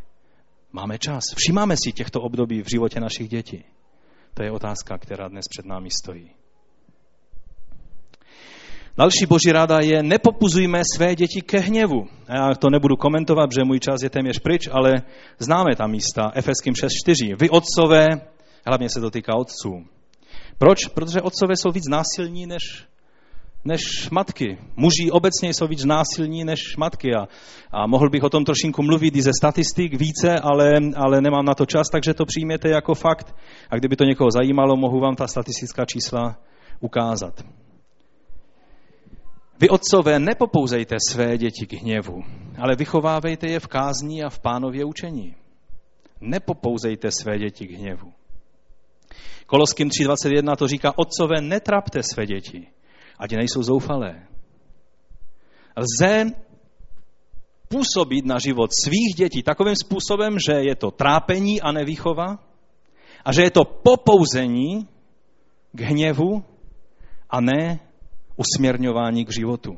[SPEAKER 1] Máme čas. Všimáme si těchto období v životě našich dětí. To je otázka, která dnes před námi stojí. Další boží rada je, nepopuzujme své děti ke hněvu. Já to nebudu komentovat, protože můj čas je téměř pryč, ale známe ta místa. Efeským 6.4. Vy otcové, hlavně se to týká otců, proč? Protože otcové jsou víc násilní než, než matky. Muži obecně jsou víc násilní než matky a, a mohl bych o tom trošinku mluvit i ze statistik více, ale, ale nemám na to čas, takže to přijměte jako fakt. A kdyby to někoho zajímalo, mohu vám ta statistická čísla ukázat. Vy, otcové, nepopouzejte své děti k hněvu, ale vychovávejte je v kázní a v pánově učení. Nepopouzejte své děti k hněvu. Koloským 3.21 to říká, otcové, netrapte své děti, ať nejsou zoufalé. Lze působit na život svých dětí takovým způsobem, že je to trápení a nevýchova a že je to popouzení k hněvu a ne usměrňování k životu.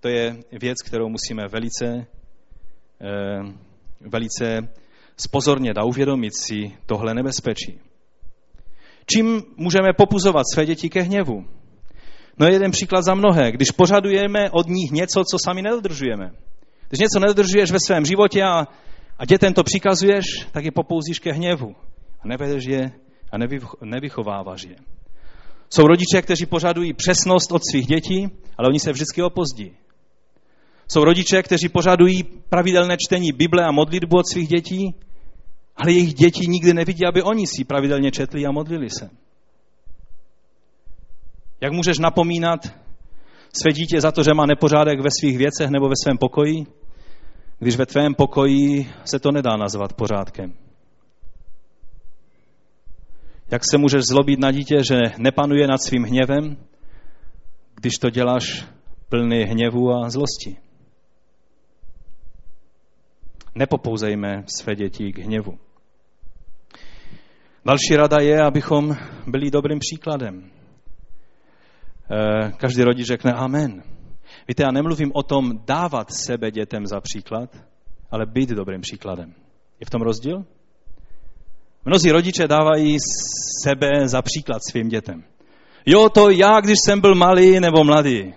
[SPEAKER 1] To je věc, kterou musíme velice, eh, velice spozornět a uvědomit si tohle nebezpečí. Čím můžeme popuzovat své děti ke hněvu? No jeden příklad za mnohé. Když požadujeme od nich něco, co sami nedodržujeme. Když něco nedodržuješ ve svém životě a, a dětem to přikazuješ, tak je popouzíš ke hněvu. A nevedeš je a nevychováváš je. Jsou rodiče, kteří požadují přesnost od svých dětí, ale oni se vždycky opozdí. Jsou rodiče, kteří požadují pravidelné čtení Bible a modlitbu od svých dětí, ale jejich děti nikdy nevidí, aby oni si pravidelně četli a modlili se. Jak můžeš napomínat své dítě za to, že má nepořádek ve svých věcech nebo ve svém pokoji, když ve tvém pokoji se to nedá nazvat pořádkem? Jak se můžeš zlobit na dítě, že nepanuje nad svým hněvem, když to děláš plný hněvu a zlosti? Nepopouzejme své děti k hněvu. Další rada je, abychom byli dobrým příkladem. Eh, každý rodič řekne amen. Víte, já nemluvím o tom dávat sebe dětem za příklad, ale být dobrým příkladem. Je v tom rozdíl? Mnozí rodiče dávají sebe za příklad svým dětem. Jo, to já, když jsem byl malý nebo mladý.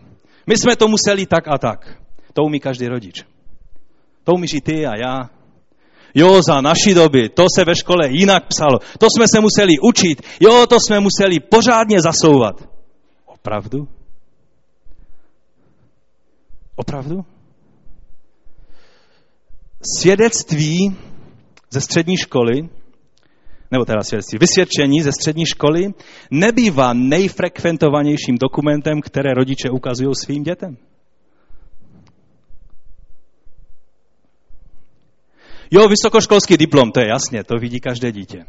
[SPEAKER 1] My jsme to museli tak a tak. To umí každý rodič. To umíš i ty a já. Jo, za naší doby, to se ve škole jinak psalo. To jsme se museli učit. Jo, to jsme museli pořádně zasouvat. Opravdu? Opravdu? Svědectví ze střední školy, nebo teda svědectví, vysvědčení ze střední školy nebývá nejfrekventovanějším dokumentem, které rodiče ukazují svým dětem. Jo, vysokoškolský diplom, to je jasně, to vidí každé dítě.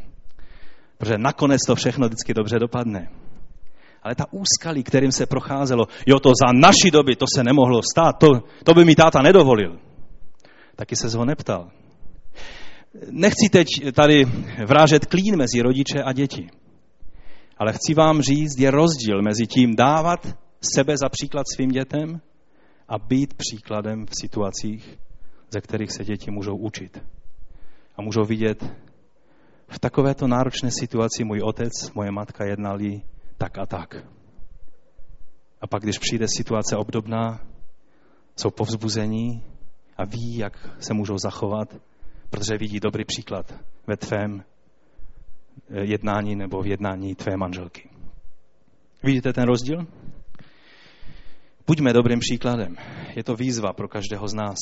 [SPEAKER 1] Protože nakonec to všechno vždycky dobře dopadne. Ale ta úskalí, kterým se procházelo, jo, to za naší doby, to se nemohlo stát, to, to by mi táta nedovolil. Taky se ho neptal. Nechci teď tady vrážet klín mezi rodiče a děti. Ale chci vám říct, je rozdíl mezi tím dávat sebe za příklad svým dětem a být příkladem v situacích, ze kterých se děti můžou učit. A můžou vidět, v takovéto náročné situaci můj otec, moje matka jednali tak a tak. A pak, když přijde situace obdobná, jsou povzbuzení a ví, jak se můžou zachovat, protože vidí dobrý příklad ve tvém eh, jednání nebo v jednání tvé manželky. Vidíte ten rozdíl? Buďme dobrým příkladem. Je to výzva pro každého z nás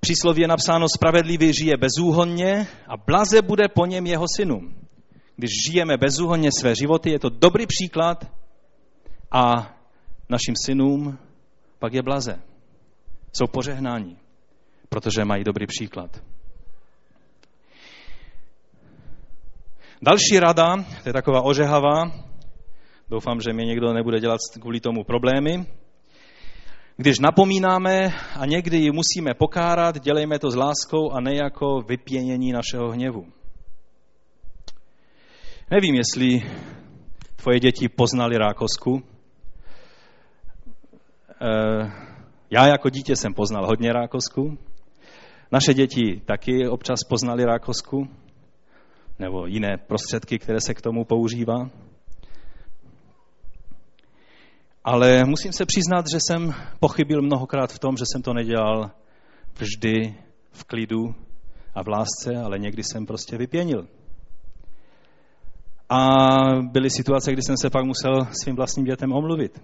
[SPEAKER 1] přísloví je napsáno, spravedlivý žije bezúhonně a blaze bude po něm jeho synům. Když žijeme bezúhonně své životy, je to dobrý příklad a našim synům pak je blaze. Jsou požehnáni, protože mají dobrý příklad. Další rada, to je taková ožehavá, doufám, že mě někdo nebude dělat kvůli tomu problémy, když napomínáme a někdy ji musíme pokárat, dělejme to s láskou a ne jako vypěnění našeho hněvu. Nevím, jestli tvoje děti poznali rákosku. Eh, já jako dítě jsem poznal hodně rákosku. Naše děti taky občas poznali rákosku nebo jiné prostředky, které se k tomu používá. Ale musím se přiznat, že jsem pochybil mnohokrát v tom, že jsem to nedělal vždy v klidu a v lásce, ale někdy jsem prostě vypěnil. A byly situace, kdy jsem se pak musel svým vlastním dětem omluvit.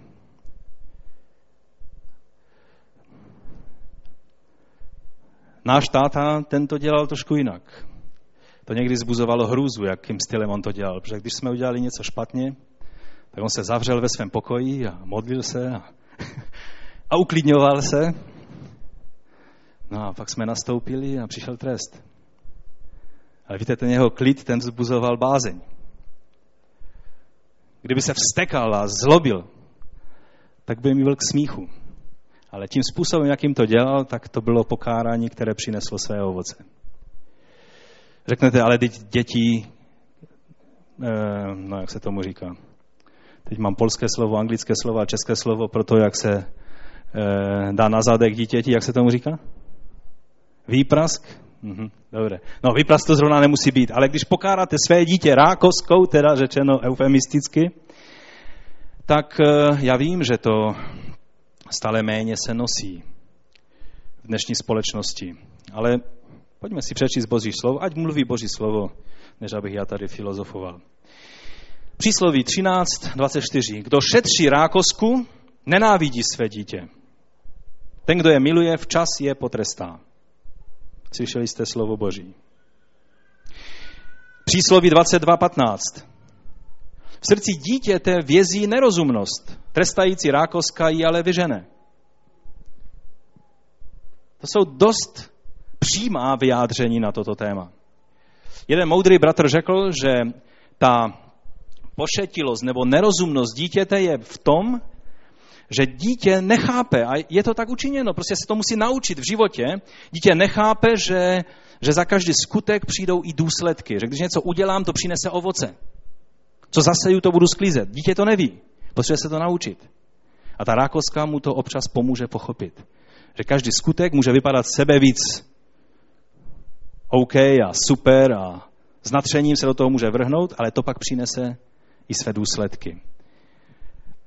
[SPEAKER 1] Náš táta ten to dělal trošku jinak. To někdy zbuzovalo hrůzu, jakým stylem on to dělal. Protože když jsme udělali něco špatně, tak on se zavřel ve svém pokoji a modlil se a, a uklidňoval se. No a pak jsme nastoupili a přišel trest. Ale víte, ten jeho klid, ten zbuzoval bázeň. Kdyby se vstekal a zlobil, tak by mi byl k smíchu. Ale tím způsobem, jakým to dělal, tak to bylo pokárání, které přineslo své ovoce. Řeknete, ale děti, eh, no jak se tomu říká, Teď mám polské slovo, anglické slovo a české slovo pro to, jak se e, dá na zadek dítěti, jak se tomu říká? Výprask? Mhm, dobré. No, výprask to zrovna nemusí být, ale když pokáráte své dítě rákoskou, teda řečeno eufemisticky, tak e, já vím, že to stále méně se nosí v dnešní společnosti. Ale pojďme si přečíst Boží slovo, ať mluví Boží slovo, než abych já tady filozofoval. Přísloví 13, 24. Kdo šetří rákosku, nenávidí své dítě. Ten, kdo je miluje, včas je potrestá. Slyšeli jste slovo Boží. Přísloví 22.15. V srdci dítěte vězí nerozumnost. Trestající rákoska ji ale vyžene. To jsou dost přímá vyjádření na toto téma. Jeden moudrý bratr řekl, že ta pošetilost nebo nerozumnost dítěte je v tom, že dítě nechápe, a je to tak učiněno, prostě se to musí naučit v životě, dítě nechápe, že, že za každý skutek přijdou i důsledky, že když něco udělám, to přinese ovoce. Co zaseju, to budu sklízet. Dítě to neví, potřebuje se to naučit. A ta rákoska mu to občas pomůže pochopit, Že každý skutek může vypadat sebe víc OK a super a s natřením se do toho může vrhnout, ale to pak přinese i své důsledky.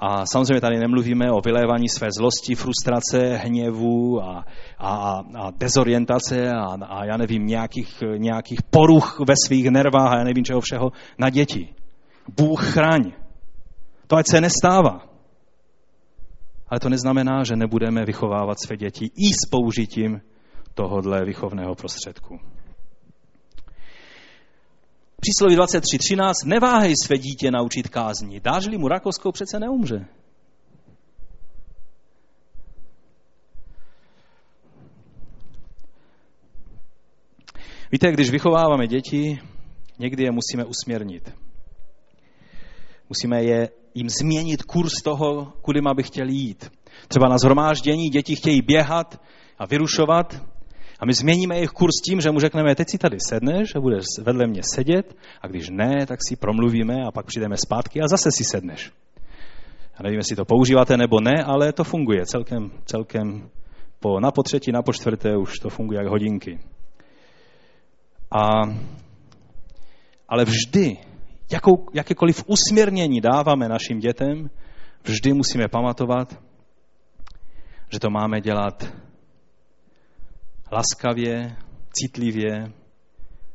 [SPEAKER 1] A samozřejmě tady nemluvíme o vylévání své zlosti, frustrace, hněvu a, a, a dezorientace a, a já nevím, nějakých, nějakých poruch ve svých nervách a já nevím čeho všeho na děti. Bůh chraň. To ať se nestává. Ale to neznamená, že nebudeme vychovávat své děti i s použitím tohohle vychovného prostředku. Přísloví 23.13. Neváhej své dítě naučit kázní. Dáš-li mu rakoskou, přece neumře. Víte, když vychováváme děti, někdy je musíme usměrnit. Musíme je jim změnit kurz toho, kudy by chtěli jít. Třeba na zhromáždění děti chtějí běhat a vyrušovat a my změníme jejich kurz tím, že mu řekneme, teď si tady sedneš a budeš vedle mě sedět a když ne, tak si promluvíme a pak přijdeme zpátky a zase si sedneš. Já nevím, jestli to používáte nebo ne, ale to funguje celkem, celkem po, na po třetí, na po čtvrté už to funguje jak hodinky. A, ale vždy, jakou, jakékoliv usměrnění dáváme našim dětem, vždy musíme pamatovat, že to máme dělat laskavě, citlivě,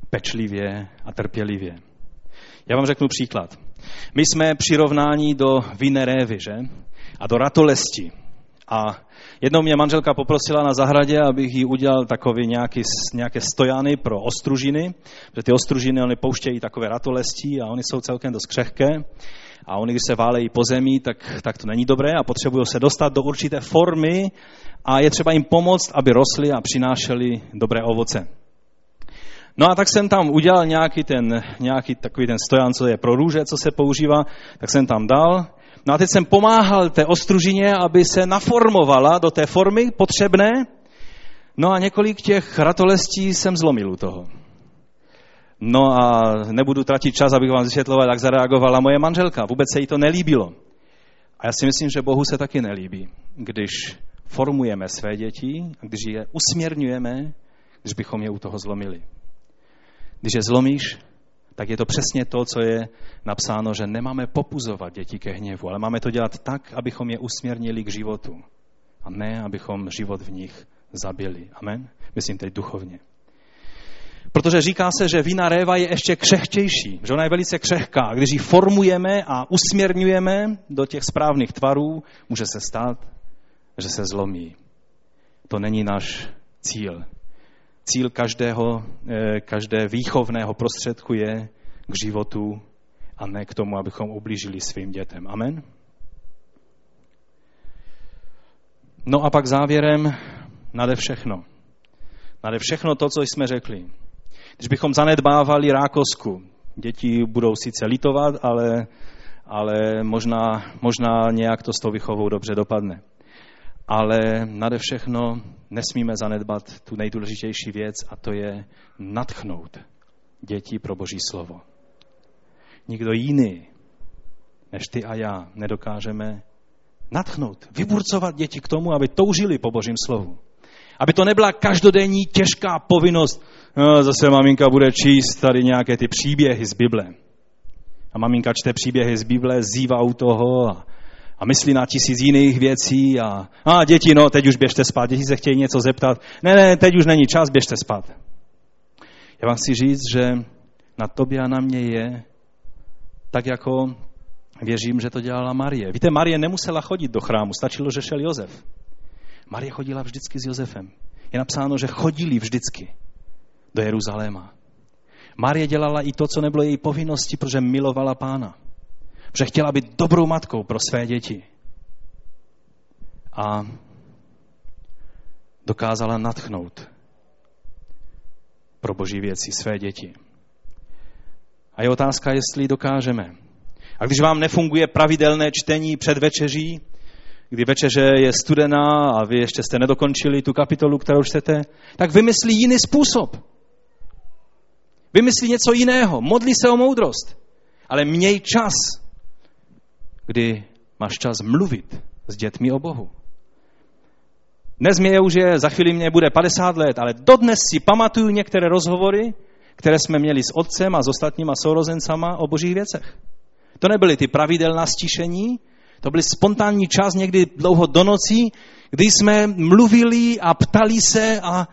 [SPEAKER 1] pečlivě a trpělivě. Já vám řeknu příklad. My jsme přirovnání do vinné révy, že? A do ratolesti. A jednou mě manželka poprosila na zahradě, abych jí udělal takový nějaký, nějaké stojany pro ostružiny, protože ty ostružiny oni pouštějí takové ratolesti a oni jsou celkem dost křehké. A oni, když se válejí po zemi, tak, tak to není dobré a potřebují se dostat do určité formy a je třeba jim pomoct, aby rostly a přinášely dobré ovoce. No a tak jsem tam udělal nějaký, ten, nějaký takový ten stojan, co je pro růže, co se používá, tak jsem tam dal. No a teď jsem pomáhal té ostružině, aby se naformovala do té formy potřebné. No a několik těch ratolestí jsem zlomil u toho. No a nebudu tratit čas, abych vám vysvětloval, jak zareagovala moje manželka. Vůbec se jí to nelíbilo. A já si myslím, že Bohu se taky nelíbí, když formujeme své děti a když je usměrňujeme, když bychom je u toho zlomili. Když je zlomíš, tak je to přesně to, co je napsáno, že nemáme popuzovat děti ke hněvu, ale máme to dělat tak, abychom je usměrnili k životu. A ne, abychom život v nich zabili. Amen? Myslím teď duchovně. Protože říká se, že vína réva je ještě křehčejší, že ona je velice křehká. Když ji formujeme a usměrňujeme do těch správných tvarů, může se stát, že se zlomí. To není náš cíl. Cíl každého, eh, každé výchovného prostředku je k životu a ne k tomu, abychom ublížili svým dětem. Amen? No a pak závěrem nade všechno. Nade všechno to, co jsme řekli. Když bychom zanedbávali rákosku, děti budou sice litovat, ale, ale možná, možná nějak to s tou vychovou dobře dopadne. Ale nade všechno nesmíme zanedbat tu nejdůležitější věc a to je natchnout děti pro Boží slovo. Nikdo jiný než ty a já nedokážeme natchnout, vyburcovat děti k tomu, aby toužili po Božím slovu. Aby to nebyla každodenní těžká povinnost, no, zase maminka bude číst tady nějaké ty příběhy z Bible. A maminka čte příběhy z Bible, zývá u toho a, a myslí na tisíc jiných věcí a, a děti, no, teď už běžte spát, děti se chtějí něco zeptat. Ne, ne, teď už není čas, běžte spát. Já vám chci říct, že na tobě a na mě je tak jako věřím, že to dělala Marie. Víte, Marie nemusela chodit do chrámu, stačilo, že šel Jozef. Marie chodila vždycky s Josefem. Je napsáno, že chodili vždycky do Jeruzaléma. Marie dělala i to, co nebylo její povinností, protože milovala pána. Protože chtěla být dobrou matkou pro své děti. A dokázala natchnout pro boží věci své děti. A je otázka, jestli dokážeme. A když vám nefunguje pravidelné čtení před večeří, kdy večeře je studená a vy ještě jste nedokončili tu kapitolu, kterou čtete, tak vymyslí jiný způsob. Vymyslí něco jiného. Modlí se o moudrost. Ale měj čas, kdy máš čas mluvit s dětmi o Bohu. Dnes mě už je, za chvíli mě bude 50 let, ale dodnes si pamatuju některé rozhovory, které jsme měli s otcem a s ostatníma sourozencama o božích věcech. To nebyly ty pravidelná stišení, to byl spontánní čas někdy dlouho do nocí, kdy jsme mluvili a ptali se a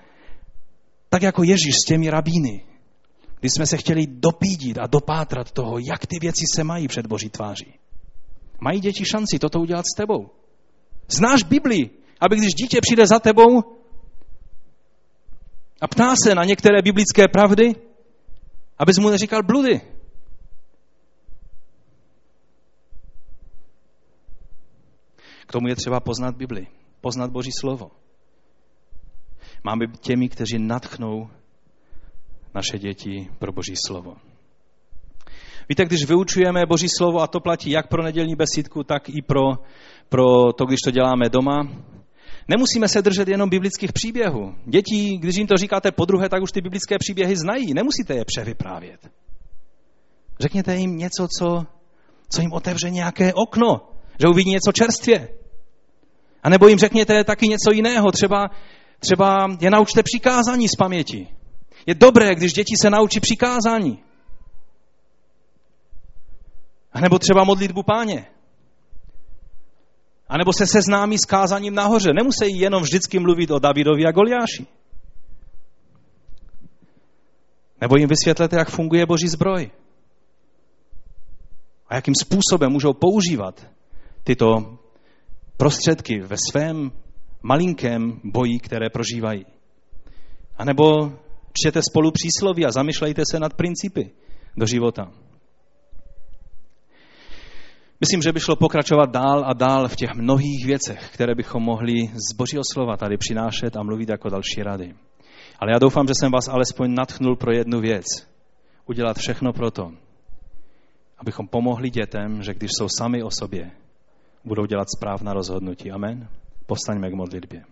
[SPEAKER 1] tak jako Ježíš s těmi rabíny, kdy jsme se chtěli dopídit a dopátrat toho, jak ty věci se mají před Boží tváří. Mají děti šanci toto udělat s tebou. Znáš Bibli, aby když dítě přijde za tebou a ptá se na některé biblické pravdy, abys mu neříkal bludy. K tomu je třeba poznat Bibli, poznat Boží slovo. Máme těmi, kteří natchnou naše děti pro Boží slovo. Víte, když vyučujeme Boží slovo, a to platí jak pro nedělní besídku, tak i pro, pro to, když to děláme doma, nemusíme se držet jenom biblických příběhů. Děti, když jim to říkáte po druhé, tak už ty biblické příběhy znají, nemusíte je převyprávět. Řekněte jim něco, co, co jim otevře nějaké okno, že uvidí něco čerstvě. A nebo jim řekněte taky něco jiného, třeba, třeba je naučte přikázání z paměti. Je dobré, když děti se naučí přikázání. A nebo třeba modlitbu páně. A nebo se seznámí s kázaním nahoře. Nemusí jenom vždycky mluvit o Davidovi a Goliáši. Nebo jim vysvětlete, jak funguje boží zbroj. A jakým způsobem můžou používat tyto prostředky ve svém malinkém boji, které prožívají. A nebo čtěte spolu přísloví a zamyšlejte se nad principy do života. Myslím, že by šlo pokračovat dál a dál v těch mnohých věcech, které bychom mohli z Božího slova tady přinášet a mluvit jako další rady. Ale já doufám, že jsem vás alespoň natchnul pro jednu věc. Udělat všechno pro to, abychom pomohli dětem, že když jsou sami o sobě, budou dělat správná rozhodnutí. Amen. Postaňme k modlitbě.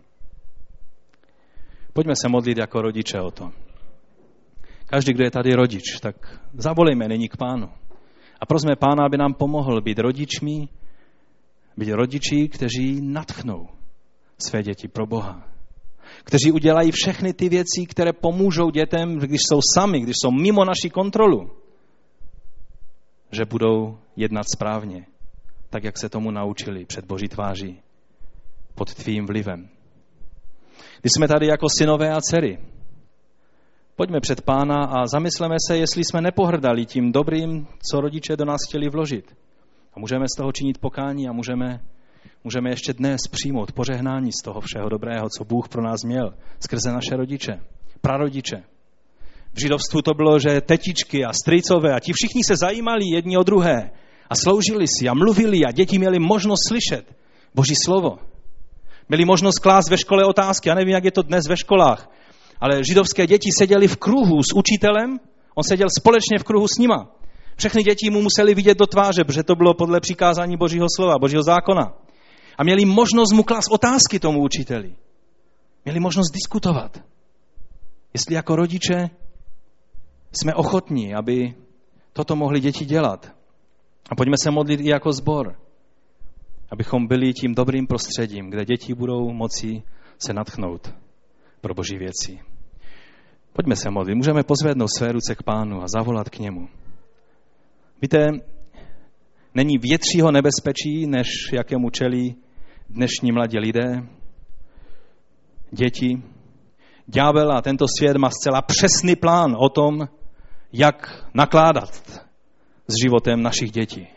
[SPEAKER 1] Pojďme se modlit jako rodiče o to. Každý, kdo je tady rodič, tak zavolejme nyní k pánu. A prosme pána, aby nám pomohl být rodičmi, být rodiči, kteří natchnou své děti pro Boha. Kteří udělají všechny ty věci, které pomůžou dětem, když jsou sami, když jsou mimo naši kontrolu, že budou jednat správně tak jak se tomu naučili před Boží tváří, pod tvým vlivem. Když jsme tady jako synové a dcery, pojďme před pána a zamysleme se, jestli jsme nepohrdali tím dobrým, co rodiče do nás chtěli vložit. A můžeme z toho činit pokání a můžeme, můžeme ještě dnes přijmout požehnání z toho všeho dobrého, co Bůh pro nás měl skrze naše rodiče, prarodiče. V židovstvu to bylo, že tetičky a strýcové a ti všichni se zajímali jedni o druhé a sloužili si a mluvili a děti měli možnost slyšet Boží slovo. Měli možnost klást ve škole otázky. Já nevím, jak je to dnes ve školách, ale židovské děti seděli v kruhu s učitelem, on seděl společně v kruhu s nima. Všechny děti mu museli vidět do tváře, protože to bylo podle přikázání Božího slova, Božího zákona. A měli možnost mu klást otázky tomu učiteli. Měli možnost diskutovat. Jestli jako rodiče jsme ochotní, aby toto mohli děti dělat. A pojďme se modlit i jako zbor, abychom byli tím dobrým prostředím, kde děti budou moci se natchnout pro boží věci. Pojďme se modlit. Můžeme pozvednout své ruce k pánu a zavolat k němu. Víte, není většího nebezpečí, než jakému čelí dnešní mladí lidé, děti. Ďábel a tento svět má zcela přesný plán o tom, jak nakládat s životem našich dětí.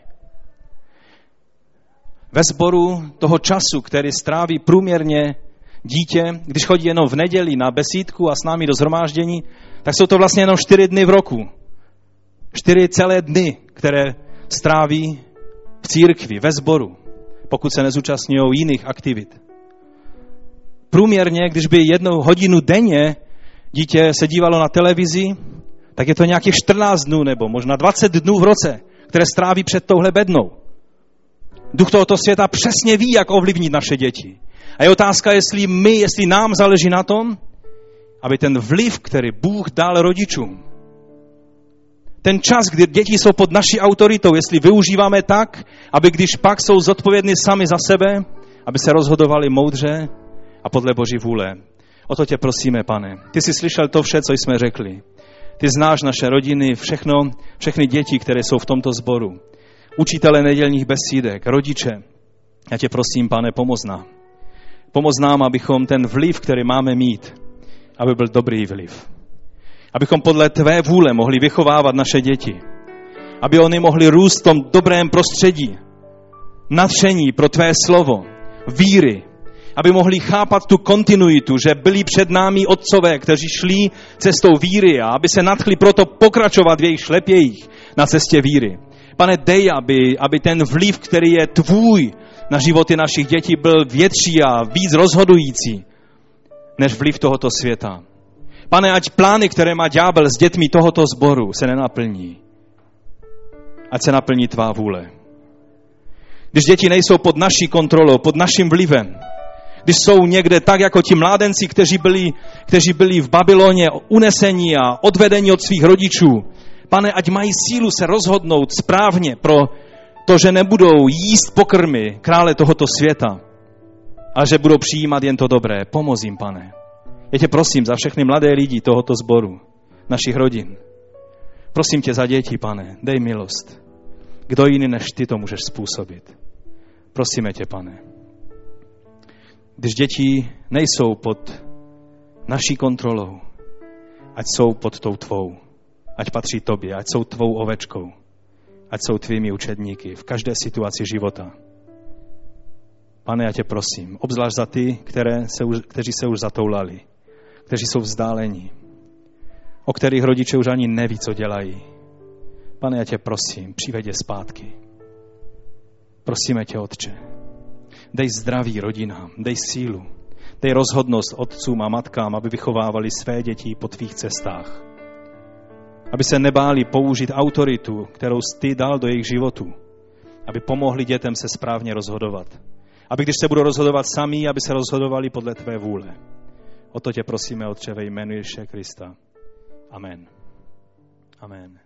[SPEAKER 1] Ve sboru toho času, který stráví průměrně dítě, když chodí jenom v neděli na besídku a s námi do zhromáždění, tak jsou to vlastně jenom čtyři dny v roku. Čtyři celé dny, které stráví v církvi, ve sboru, pokud se nezúčastňují jiných aktivit. Průměrně, když by jednou hodinu denně dítě se dívalo na televizi, tak je to nějakých 14 dnů nebo možná 20 dnů v roce, které stráví před touhle bednou. Duch tohoto světa přesně ví, jak ovlivnit naše děti. A je otázka, jestli my, jestli nám záleží na tom, aby ten vliv, který Bůh dal rodičům, ten čas, kdy děti jsou pod naší autoritou, jestli využíváme tak, aby když pak jsou zodpovědní sami za sebe, aby se rozhodovali moudře a podle Boží vůle. O to tě prosíme, pane. Ty jsi slyšel to vše, co jsme řekli. Ty znáš naše rodiny, všechno, všechny děti, které jsou v tomto sboru. Učitele nedělních besídek, rodiče. Já tě prosím, pane, pomoz nám. Pomoz nám, abychom ten vliv, který máme mít, aby byl dobrý vliv. Abychom podle tvé vůle mohli vychovávat naše děti. Aby oni mohli růst v tom dobrém prostředí. Nadšení pro tvé slovo, víry, aby mohli chápat tu kontinuitu, že byli před námi otcové, kteří šli cestou víry a aby se nadchli proto pokračovat v jejich šlepějích na cestě víry. Pane, dej, aby, aby ten vliv, který je tvůj na životy našich dětí, byl větší a víc rozhodující než vliv tohoto světa. Pane, ať plány, které má ďábel s dětmi tohoto sboru, se nenaplní. Ať se naplní tvá vůle. Když děti nejsou pod naší kontrolou, pod naším vlivem, když jsou někde tak, jako ti mládenci, kteří byli, kteří byli v Babyloně unesení a odvedení od svých rodičů. Pane, ať mají sílu se rozhodnout správně pro to, že nebudou jíst pokrmy krále tohoto světa, ale že budou přijímat jen to dobré. Pomoz jim, pane. Já tě prosím za všechny mladé lidi tohoto sboru, našich rodin. Prosím tě za děti, pane, dej milost. Kdo jiný než ty to můžeš způsobit? Prosíme tě, pane. Když děti nejsou pod naší kontrolou, ať jsou pod tou tvou, ať patří tobě, ať jsou tvou ovečkou, ať jsou tvými učedníky v každé situaci života. Pane, já tě prosím, obzvlášť za ty, které se už, kteří se už zatoulali, kteří jsou vzdálení, o kterých rodiče už ani neví, co dělají. Pane, já tě prosím, přivedě zpátky. Prosíme tě, Otče, Dej zdraví rodinám, dej sílu, dej rozhodnost otcům a matkám, aby vychovávali své děti po tvých cestách. Aby se nebáli použít autoritu, kterou ty dal do jejich životu. Aby pomohli dětem se správně rozhodovat. Aby když se budou rozhodovat sami, aby se rozhodovali podle tvé vůle. O to tě prosíme, Otče, ve jménu Ježíše Krista. Amen. Amen.